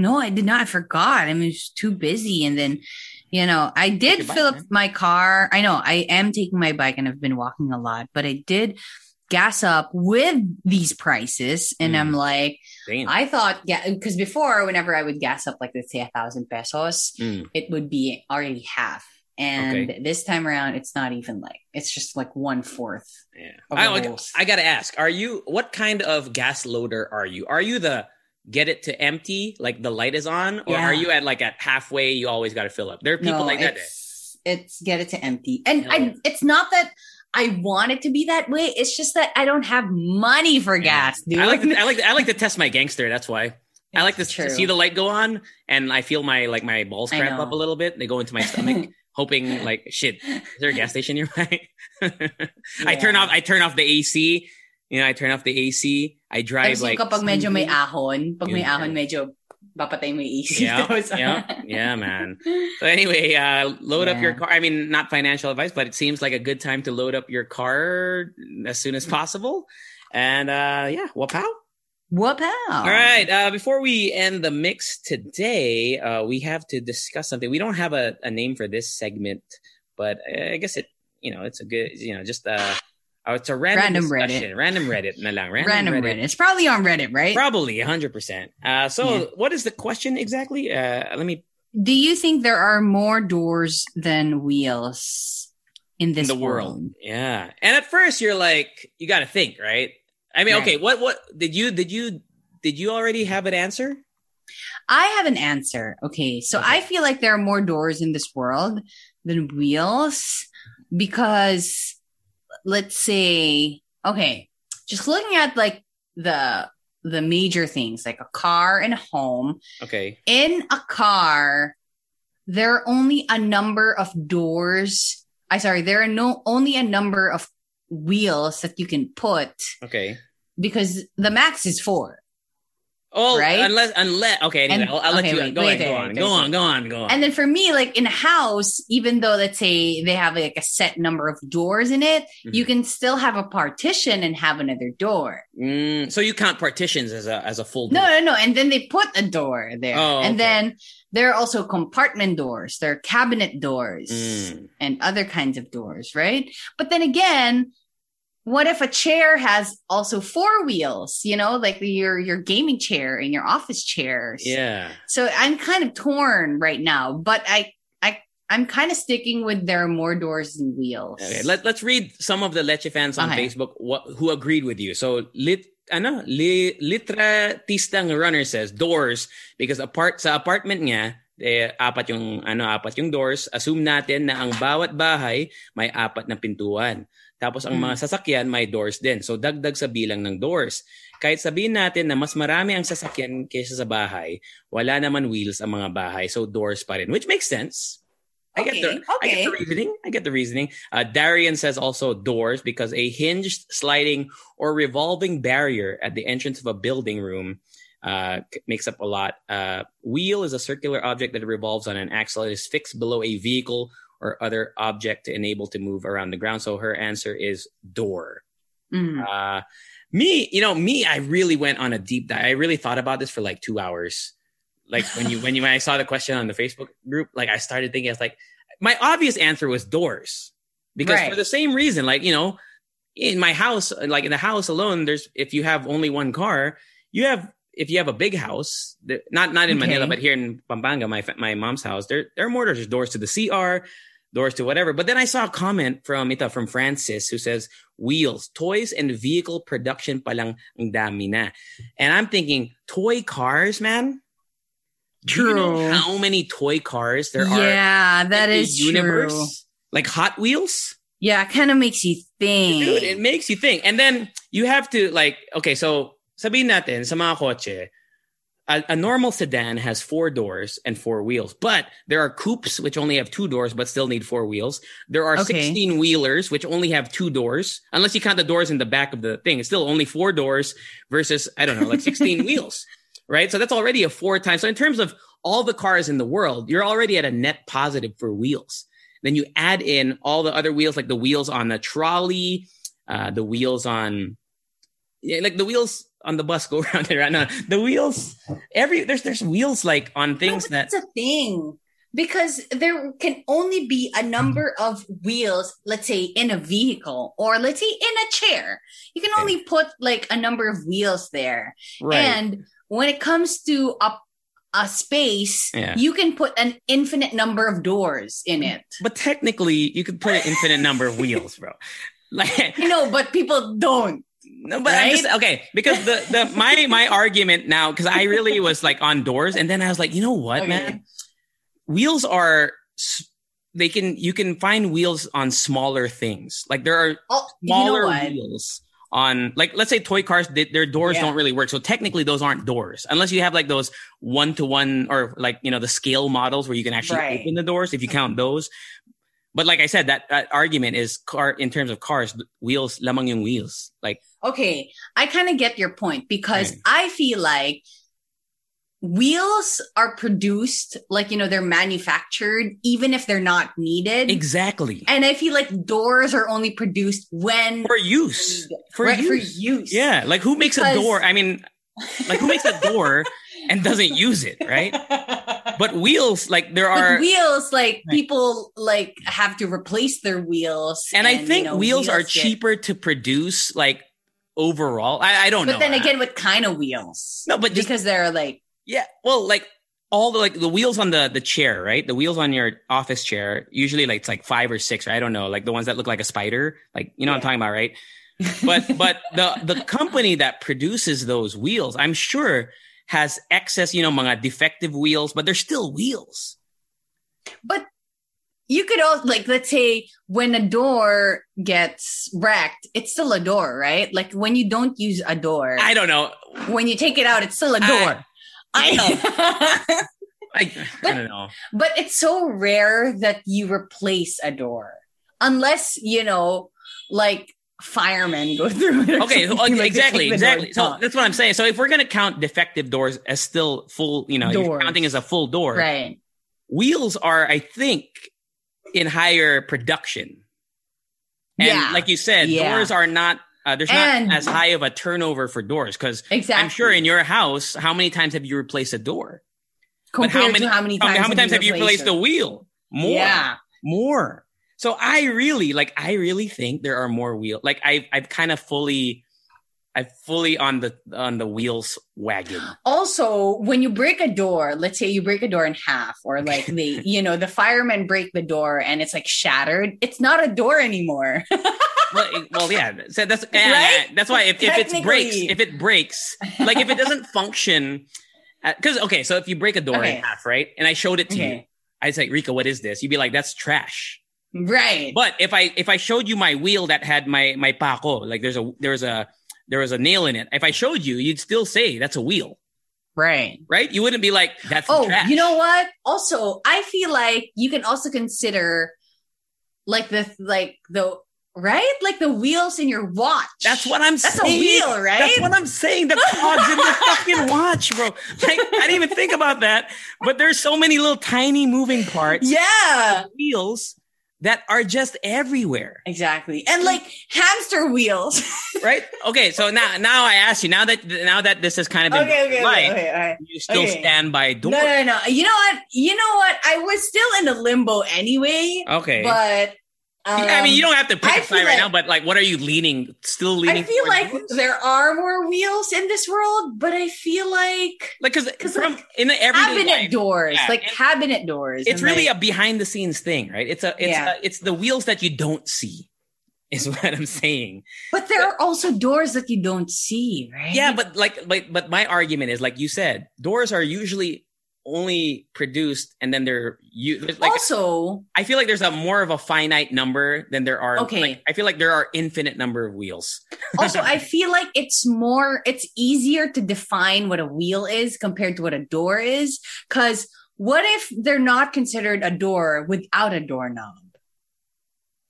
No, I did not. I forgot. I mean, was too busy. And then, you know, I did bike, fill up man. my car. I know I am taking my bike and I've been walking a lot, but I did gas up with these prices. And Mm. I'm like, Damn. I thought, yeah, because before, whenever I would gas up, like let's say a thousand pesos, Mm. it would be already half. And Okay. this time around, it's not even like it's just like one fourth. Yeah. I, like, I gotta ask, are you what kind of gas loader are you? Are you the get it to empty, like the light is on, or Yeah. are you at like at halfway you always gotta fill up? There are people no, like that. it's, it's get it to empty, and No. I. Oh. It's not that I want it to be that way. It's just that I don't have money for gas, dude. I like to, I like to, I like to test my gangster. That's why. I like to, to true. see the light go on, and I feel my like my balls cramp up a little bit. They go into my stomach, hoping like shit. Is there a gas station nearby? I turn off. I turn off the AC. You know, I turn off the AC. I drive Tapos like yung kapag medyo may ahon, pag may Yun, ahon, medyo papatay mo yung isip. yeah, yeah, yeah, man. So anyway, uh, load up your car. I mean, not financial advice, but it seems like a good time to load up your car as soon as possible. And uh, yeah, wapow. Whoop out. All right. Uh, before we end the mix today, uh, we have to discuss something. We don't have a, a name for this segment, but I guess it, you know, it's a good, you know, just uh, oh, it's a random, Random Reddit. Random Reddit. Random, Random Reddit. Reddit. It's probably on Reddit, right? Probably 100%. Uh, so Yeah. what is the question exactly? Uh, let me, Do you think there are more doors than wheels in in this the world. Yeah. And at first you're like, you got to think, right? I mean, okay, what what did you did you did you already have an answer? I have an answer. Okay. So Okay. I feel like there are more doors in this world than wheels because let's say, okay, just looking at like the the major things like a car and a home. Okay. In a car, there are only a number of doors. I sorry, there are no only a number of wheels that you can put Okay. Because the max is four. Oh, Right? unless unless okay, anyway, And- I'll, I'll let you wait, go wait, ahead, go on, go on, go on, go on. And then for me, like in a house, even though let's say they have like a set number of doors in it, Mhm. you can still have a partition and have another door. Mm, so you count partitions as a as a full Door. No, no, no. And then they put a door there. Oh, And okay. then there are also compartment doors, there are cabinet doors Mm. and other kinds of doors, right? But then again, what if a chair has also four wheels, you know, like your your gaming chair and your office chairs? Yeah. So I'm kind of torn right now, but I I I'm kind of sticking with there are more doors than wheels. Okay, let, let's read some of the Leche fans on Okay. Facebook what, who agreed with you. So, lit, ano, li, Litra Tistang Runner says doors because apart sa apartment niya, eh, apat yung ano apat yung doors. Assume natin na ang bawat bahay may apat na pintuan. Tapos ang Mm. mga sasakyan may doors din. So dagdag sa bilang ng doors. Kahit sabihin natin na mas marami ang sasakyan kaysa sa bahay, wala naman wheels ang mga bahay. So doors pa rin, which makes sense. I get the Okay, I get the reasoning. I get the reasoning. Uh, Darian says also doors because a hinged, sliding, or revolving barrier at the entrance of a building room uh, makes up a lot. Uh, wheel is a circular object that revolves on an axle. It is fixed below a vehicle or other object to enable to move around the ground. So her answer is door. Mm. Uh, me, you know, me, I really went on a deep dive. I really thought about this for like two hours. Like when you, when you, when I saw the question on the Facebook group, like I started thinking, I was like, my obvious answer was doors because Right. for the same reason, like, you know, in my house, like in the house alone, there's, if you have only one car, you have, if you have a big house, not, not in Okay. Manila, but here in Pampanga, my, my mom's house, there, there are more doors. Doors to the CR, doors to whatever. But then I saw a comment from ita from Francis who says wheels, toys and vehicle production palang ang dami na. And I'm thinking toy cars, man. Do you know True. how many toy cars there are yeah, that in the universe? true. Like Hot Wheels? Yeah, it kind of makes you think. Dude, it makes you think. And then you have to like, okay, so sabihin natin sa mga kotse, a, a normal sedan has four doors and four wheels, but there are coupes which only have two doors but still need four wheels. There are Okay. 16 wheelers which only have two doors, unless you count the doors in the back of the thing. It's still only four doors versus, I don't know, like 16 wheels, right? So that's already a four times. So in terms of all the cars in the world, you're already at a net positive for wheels. Then you add in all the other wheels, like the wheels on the trolley, uh, the wheels on, yeah, like the wheels on the bus go around and right now. the wheels, every there's there's wheels like on things but that that's a thing because there can only be a number mm-hmm. of wheels let's say in a vehicle or let's say in a chair you can only put like a number of wheels there right. and when it comes to a, a space Yeah. you can put an infinite number of doors in it but technically, you could put an infinite number of wheels, bro. Like you know but people don't No, but Right? just okay because the the my my argument now because I really was like on doors and then I was like, you know what, Okay. man, wheels are they can you can find wheels on smaller things. Like there are oh you know smaller wheels on like let's say toy cars they, their doors Yeah. don't really work so technically those aren't doors unless you have like those one to one or like you know the scale models where you can actually Right. open the doors if you count those but like i said that, that argument is car in terms of cars wheels lamang yung wheels like Okay, I kind of get your point because Right. I feel like wheels are produced like you know they're manufactured even if they're not needed. exactly And I feel like doors are only produced when for use for right, for use use. yeah like who makes a door i mean like who makes a door and doesn't use it right but wheels like there But are wheels, like Right. people like have to replace their wheels, and, I you think know, wheels, are get- cheaper to produce, like overall. I, I don't But know. But then again, what kind of wheels? no, but just because they're like yeah, well, like all the like the wheels on the the chair, right? The wheels on your office chair usually like it's like five or six. Or I don't know, like the ones that look like a spider, like you know what I'm talking about, right? But but the the company that produces those wheels, I'm sure has excess, you know, mga defective wheels, but they're still wheels. But you could also like let's say when a door gets wrecked, it's still a door, right? Like when you don't use a door, I don't know. when you take it out, it's still a door. I I, I don't know. but it's so rare that you replace a door. Unless, you know, like firemen go through it. Okay, okay, oh, like, exactly, exactly. So that's what I'm saying. So if we're gonna count defective doors as still full, you know, counting as a full door, right. wheels are, I think, in higher production. And Yeah. like you said, Yeah. doors are not. Uh, there's And- not as high of a turnover for doors because Exactly. I'm sure in your house, how many times have you replaced a door? But compared to how many times how many times have you replaced it? a wheel? More. Yeah. more. So I really like I really think there are more wheel. Like I've I've kind of fully I'm fully on the on the wheels wagon. Also, when you break a door, let's say you break a door in half, or like the, you know, the firemen break the door and it's like shattered, it's not a door anymore. well, well, yeah. So that's yeah, Right? yeah. that's why if, if it breaks, if it breaks, like if it doesn't function, uh, because okay, so if you break a door Okay. in half, right, and I showed it to you, Okay. I say, Rika, what is this? You'd be like, that's trash. right. But if I if I showed you my wheel that had my my paco, like there's a there's a there was a nail in it. If I showed you, you'd still say that's a wheel, right. right? You wouldn't be like that's Oh, trash. you know what? Also, I feel like you can also consider like the like the right? Like the wheels in your watch. That's what I'm saying. That's a wheel, right? That's what I'm saying. The cogs in the fucking watch, bro. Like I didn't even think about that. But there's so many little tiny moving parts, Yeah. wheels that are just everywhere, Exactly. And like hamster wheels. right? Okay, so now now I ask you now that now that this has kind of been okay, okay, to okay, okay, right. you still Okay. stand by door. No, no, no. You know what? You know what? I was still in the limbo anyway. Okay. But um, I mean, you don't have to pick I a side right like- now, but like, what are you leaning? Still leaning? I feel like doors? there are more wheels in this world, but I feel like like because from like, in the everyday cabinet life, doors, Yeah, like cabinet doors. it's really like, a behind the scenes thing, right? It's a it's Yeah. a, it's the wheels that you don't see, is what I'm saying. But there are also doors that you don't see, right? Yeah, but like, but but my argument is like you said, doors are usually only produced and then they're you like also, I feel like there's a more of a finite number than there are. Okay. like, I feel like there are infinite number of wheels. also, I feel like it's more, it's easier to define what a wheel is compared to what a door is. Because what if they're not considered a door without a doorknob?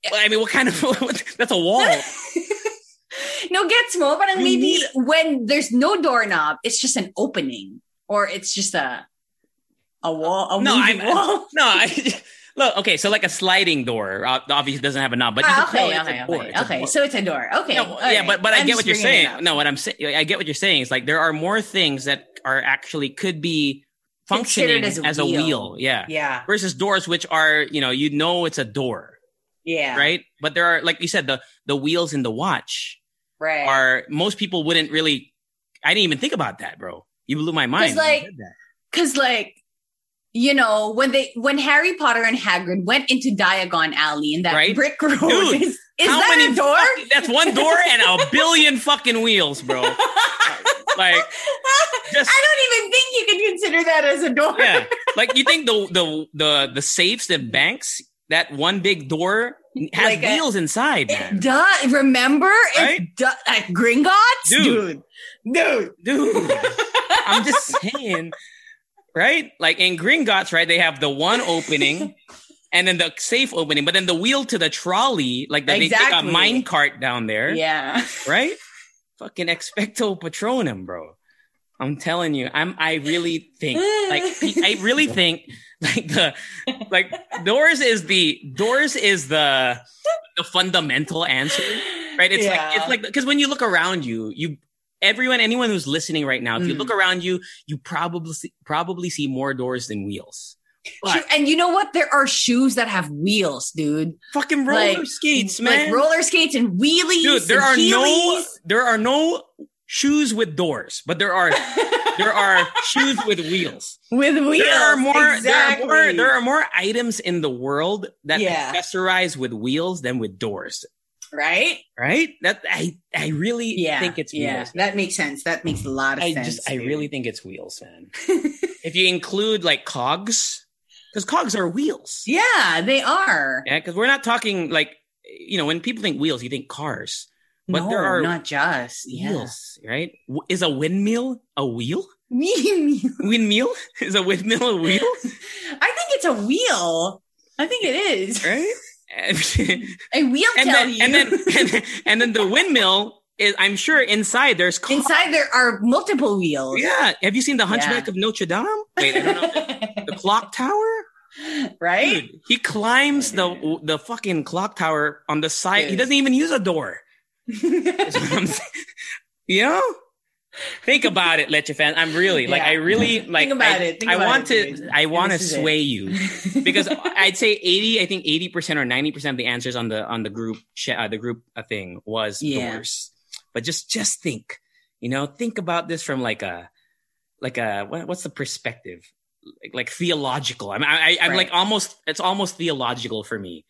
Well, I mean, what kind of that's a wall? no, gets mo. but maybe when there's no doorknob, it's just an opening, or it's just a a wall, a No, I'm- wall. No, I, look, okay, so like a sliding door, uh, obviously doesn't have a knob, but Ah, okay, okay, okay, okay. So it's a door. Okay, No, yeah, right. but but I I'm get what you're saying. No, what I'm saying, I get what you're saying. It's like there are more things that are actually could be functioning as as a, a wheel. wheel. Yeah. Yeah, Versus doors, which are you know you know it's a door, yeah, right? But there are like you said the the wheels in the watch right. are most people wouldn't really. I didn't even think about that, bro. You blew my mind. like. Because like, you know, when they when Harry Potter and Hagrid went into Diagon Alley in that Right? brick road, Dude, is, is that many a door? fucking- that's one door and a billion fucking wheels, bro. Like just I don't even think you can consider that as a door. yeah, like you think the the the the safes and banks that one big door has Like a- wheels inside, It man. does. Remember? Right? It does. Like Gringotts? Dude. Dude. Dude, I'm just saying, right? Like in Gringotts, right? They have the one opening. And then the safe opening, but then the wheel to the trolley, like that they Exactly. take a mine cart down there. Yeah. right? Fucking expecto patronum, bro. I'm telling you, I'm. I really think, like, I really think, like the, like doors is the doors is the the fundamental answer, right? It's Yeah. like it's like because when you look around you, you everyone, anyone who's listening right now, if you Mm. look around you, you probably see, probably see more doors than wheels. But And you know what? There are shoes that have wheels, dude. fucking roller Like- skates, man. Like roller skates and wheelies. Dude, there are no there are no shoes with doors, but there are there are shoes with wheels. with wheels. There are more Exactly. there are more there are more items in the world that Yeah. accessorize with wheels than with doors. Right? right? That I I really Yeah. think it's yeah. wheels. That makes sense. That makes a lot of sense. I sense. just I really think it's wheels, man. if you include like cogs, because cogs are wheels. Yeah, they are. Yeah, because we're not talking like you know when people think wheels, you think cars, but no, there are not just yeah. wheels, right? Is a windmill a wheel? I Windmill is a windmill a wheel, I think it's a wheel. I think it is. right? And I will and tell then you. and then and then and then the windmill is I'm sure inside there's cogs. Inside there are multiple wheels. Yeah, have you seen the Hunchback of Notre Dame? Wait, I don't know. the clock tower. right? Dude, he climbs the the fucking clock tower on the side. He doesn't even use a door. That's what I'm saying. you know? Think about it, Leche fan. I'm really like Yeah. I really like think about I, it. Think I about want it, to. I want to is it. sway you because I'd say 80 I think 80% or 90% of the answers on the on the group uh, the group uh, thing was Yeah. doors. But just just think. You know, think about this from like a like a what, what's the perspective? Like, like theological. I'm I, I, I'm Right. like almost it's almost theological for me,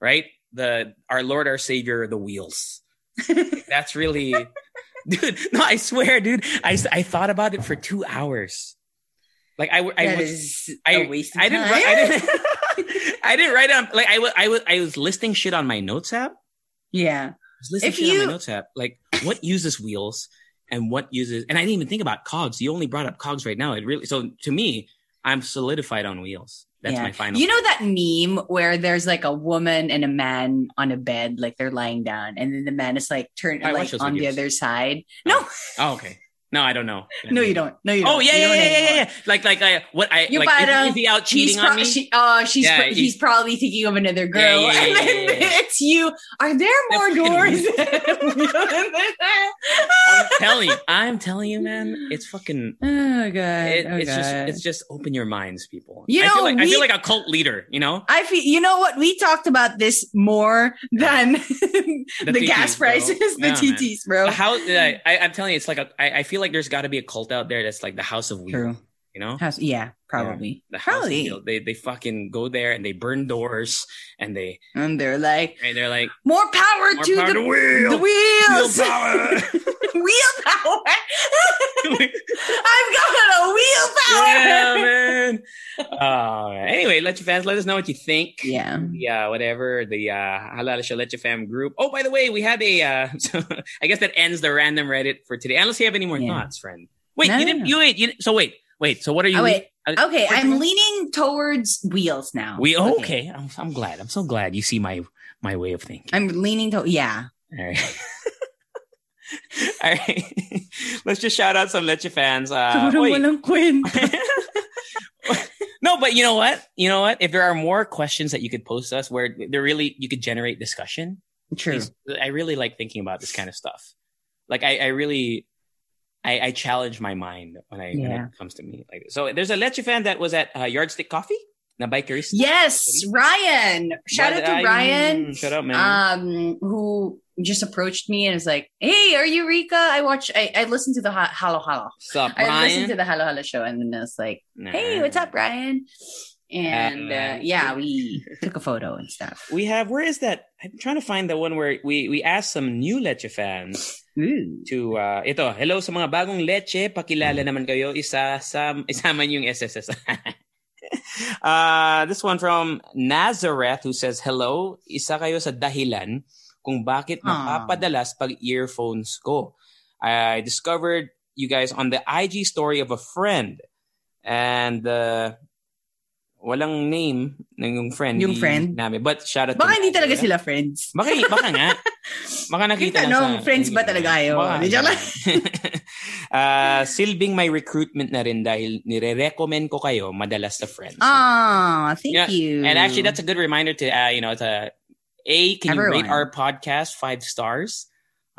right? The our Lord, our Savior, the wheels. That's really, dude. No, I swear, dude. I I thought about it for two hours. Like I I That was I waste of I didn't write, I didn't I didn't write down like I was I was I was listing shit on my notes app. yeah. I was listing If shit on my notes app. Like what uses wheels and what uses and I didn't even think about cogs. You only brought up cogs right now. It really so to me, I'm solidified on wheels. That's Yeah. my final. You know that meme where there's like a woman and a man on a bed, like they're lying down, and then the man is like turned like on the other side. Oh. No, Oh, okay. No, I don't know. no, you don't. No, you don't. Oh yeah, You yeah, yeah, yeah, yeah. Like, like, uh, what I You like. is- parang- is, he out cheating pro- on me? She, uh, she's Yeah, pro- he's- he's, probably thinking of another girl, Yeah, and then it's you. Are there more doors? I'm telling you, I'm telling you, man. It's fucking. oh god! It, oh, it's just, it's just open your minds, people. You I know, feel like I feel like a cult leader. You know, I feel you know what we talked about this more than the, TTs, gas prices, the. TTs, bro. the house. I, I, I'm telling you, it's like a. I, I feel like there's got to be a cult out there that's like the House of Wheel. True. You know, House, yeah, probably, the House of probably. Wheel. They they fucking go there and they burn doors and they And they're like, and they're like more power more to power the, to wheel, the wheels, wheel power. Wheel power. I've got a wheel power. yeah, man. Uh, anyway, let your fans let us know what you think. Yeah. Yeah, whatever. The uh Halo Halo Leche Fam group. Oh, by the way, we had a uh so I guess that ends the random Reddit for today. Unless you have any more Yeah. thoughts, friend. Wait, No, you didn't no. you wait, you so wait, wait, so what are you Oh, wait. uh, Okay, I'm leaning towards wheels now. we oh, okay. I'm I'm glad. I'm so glad you see my my way of thinking. I'm leaning to yeah. All right. All right. Let's just shout out some Leche fans. Uh, walang no, but you know what? You know what? If there are more questions that you could post us where they're really you could generate discussion, True. I really like thinking about this kind of stuff. Like I, I really I, I challenge my mind when I when it comes to me like this. So there's a Leche fan that was at uh, Yardstick Coffee na bikerista. Yes, Ryan. Shout out to Ryan. Shout out, man. Um, who just approached me and was like, "Hey, are you Rika? I watch. I, I listened to the ha- Halo Halo. What's up, I Ryan? listened to the Halo Halo show, and then I was like, "Hey, what's up, Brian?" And Uh, yeah, we took a photo and stuff. We have where is that? I'm trying to find the one where we we asked some new Leche fans to uh ito, hello sa mga bagong leche, pakilala naman kayo isa sa isama niyo yung SSS. uh this one from Nazareth who says hello, isa kayo sa dahilan kung bakit Aw. napapadalas pag earphones ko. I discovered you guys on the IG story of a friend and uh walang name ng yung friend. Yung friend? Namin. But shout out Baka to hindi talaga sila friends. Baka, baka nga. Baka nakita Kita, lang no? Friends ba talaga kayo? Baka, lang. Ah, silbing may recruitment na rin dahil nire-recommend ko kayo madalas sa friends. Ah, thank Yeah, you. And actually, that's a good reminder to, uh, you know, to A, can you rate Everyone. our podcast five stars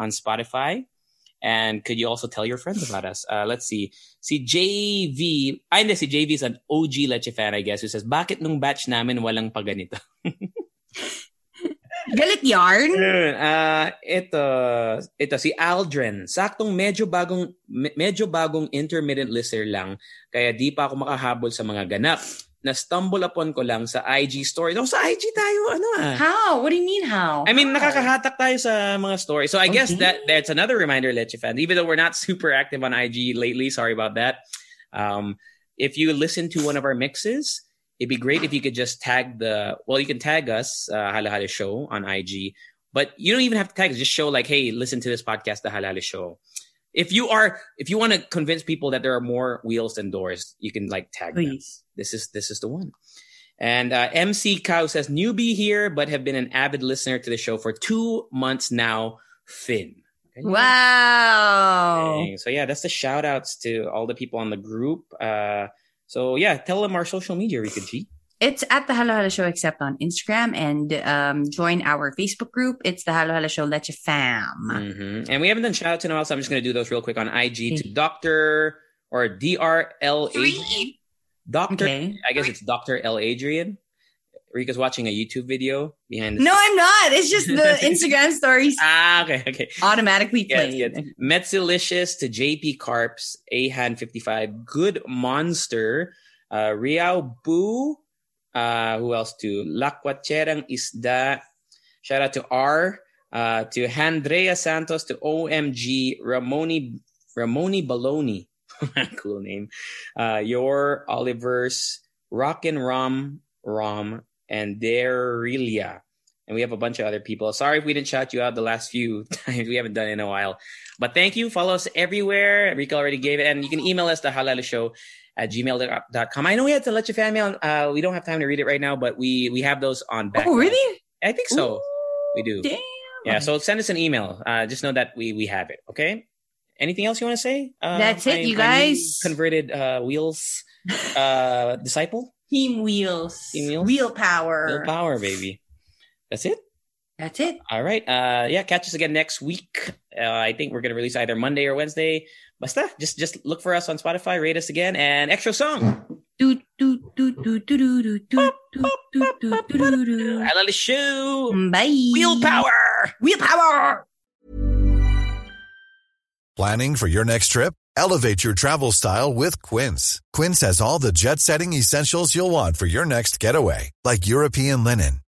on Spotify? And could you also tell your friends about us? Uh, let's see. Si JV, ay hindi, si JV is an OG Leche fan, I guess, who says, bakit nung batch namin walang paganito? Galit yarn? Ah, ito, ito si Aldrin. Saktong medyo bagong me- medyo bagong intermittent listener lang kaya di pa ako makahabol sa mga ganap. Na-stumble upon ko lang sa IG story. Oh, sa IG tayo, ano ah. How? What do you mean how? I mean, How? nakakahatak tayo sa mga stories. So I guess that that's another reminder, Leche fans. Even though we're not super active on IG lately, sorry about that. Um, if you listen to one of our mixes, it'd be great if you could just tag the. Well, you can tag us, uh, Halo Halo Show on IG, but you don't even have to tag us. Just show like, hey, listen to this podcast, the Halo Halo Show. If you are, if you want to convince people that there are more wheels than doors, you can like tag them this is this is the one. And uh, MC Cow says newbie here, but have been an avid listener to the show for two months now. Finn. Okay. Wow. Dang. So yeah, that's the shout outs to all the people on the group. Uh, so yeah, tell them our social media, Rika G. It's at the Halo Halo Show except on Instagram and um, join our Facebook group. It's the Halo Halo Show Leche Fam. hmm And we haven't done shout outs in a while, so I'm just gonna do those real quick on IG to Doctor or DRL Doctor. Okay. I guess it's Doctor L Adrian. Rika's watching a YouTube video behind the No, I'm not. It's just the Instagram stories Ah, okay, okay. automatically Yes, played. yes. Metsilicious to JP Carps, Ahan55, Good Monster, uh, Riao Boo, uh, who else to? Lakwacherang Isda, shout out to R, uh, to Handrea Santos, to OMG, Ramoni, Ramoni Baloney, cool name, uh, Your Olivers, Rockin' Rom, Rom, and Darelia. And we have a bunch of other people. Sorry if we didn't shout you out the last few times. We haven't done it in a while. But thank you. Follow us everywhere. Rika already gave it. And you can email us the halohaloshow at gmail.com. I know we had to Leche fan mail. Uh, we don't have time to read it right now, but we we have those on back. Oh, really? I think so. Ooh, We do. Damn. Yeah. So send us an email. Uh, just know that we we have it. Okay. Anything else you want to say? Uh, That's it, my- you guys. Converted uh, wheels uh, disciple. Team wheels. Team wheels? Wheel power. Wheel power, baby. That's it. That's it. All right. Uh, yeah, catch us again next week. Uh, I think we're gonna release either Monday or Wednesday basta, just just look for us on Spotify, rate us again, and extra song. Alala show. Bye. Wheel power. Wheel power. Planning for your next trip? Elevate your travel style with Quince. Quince has all the jet-setting essentials you'll want for your next getaway, like European linen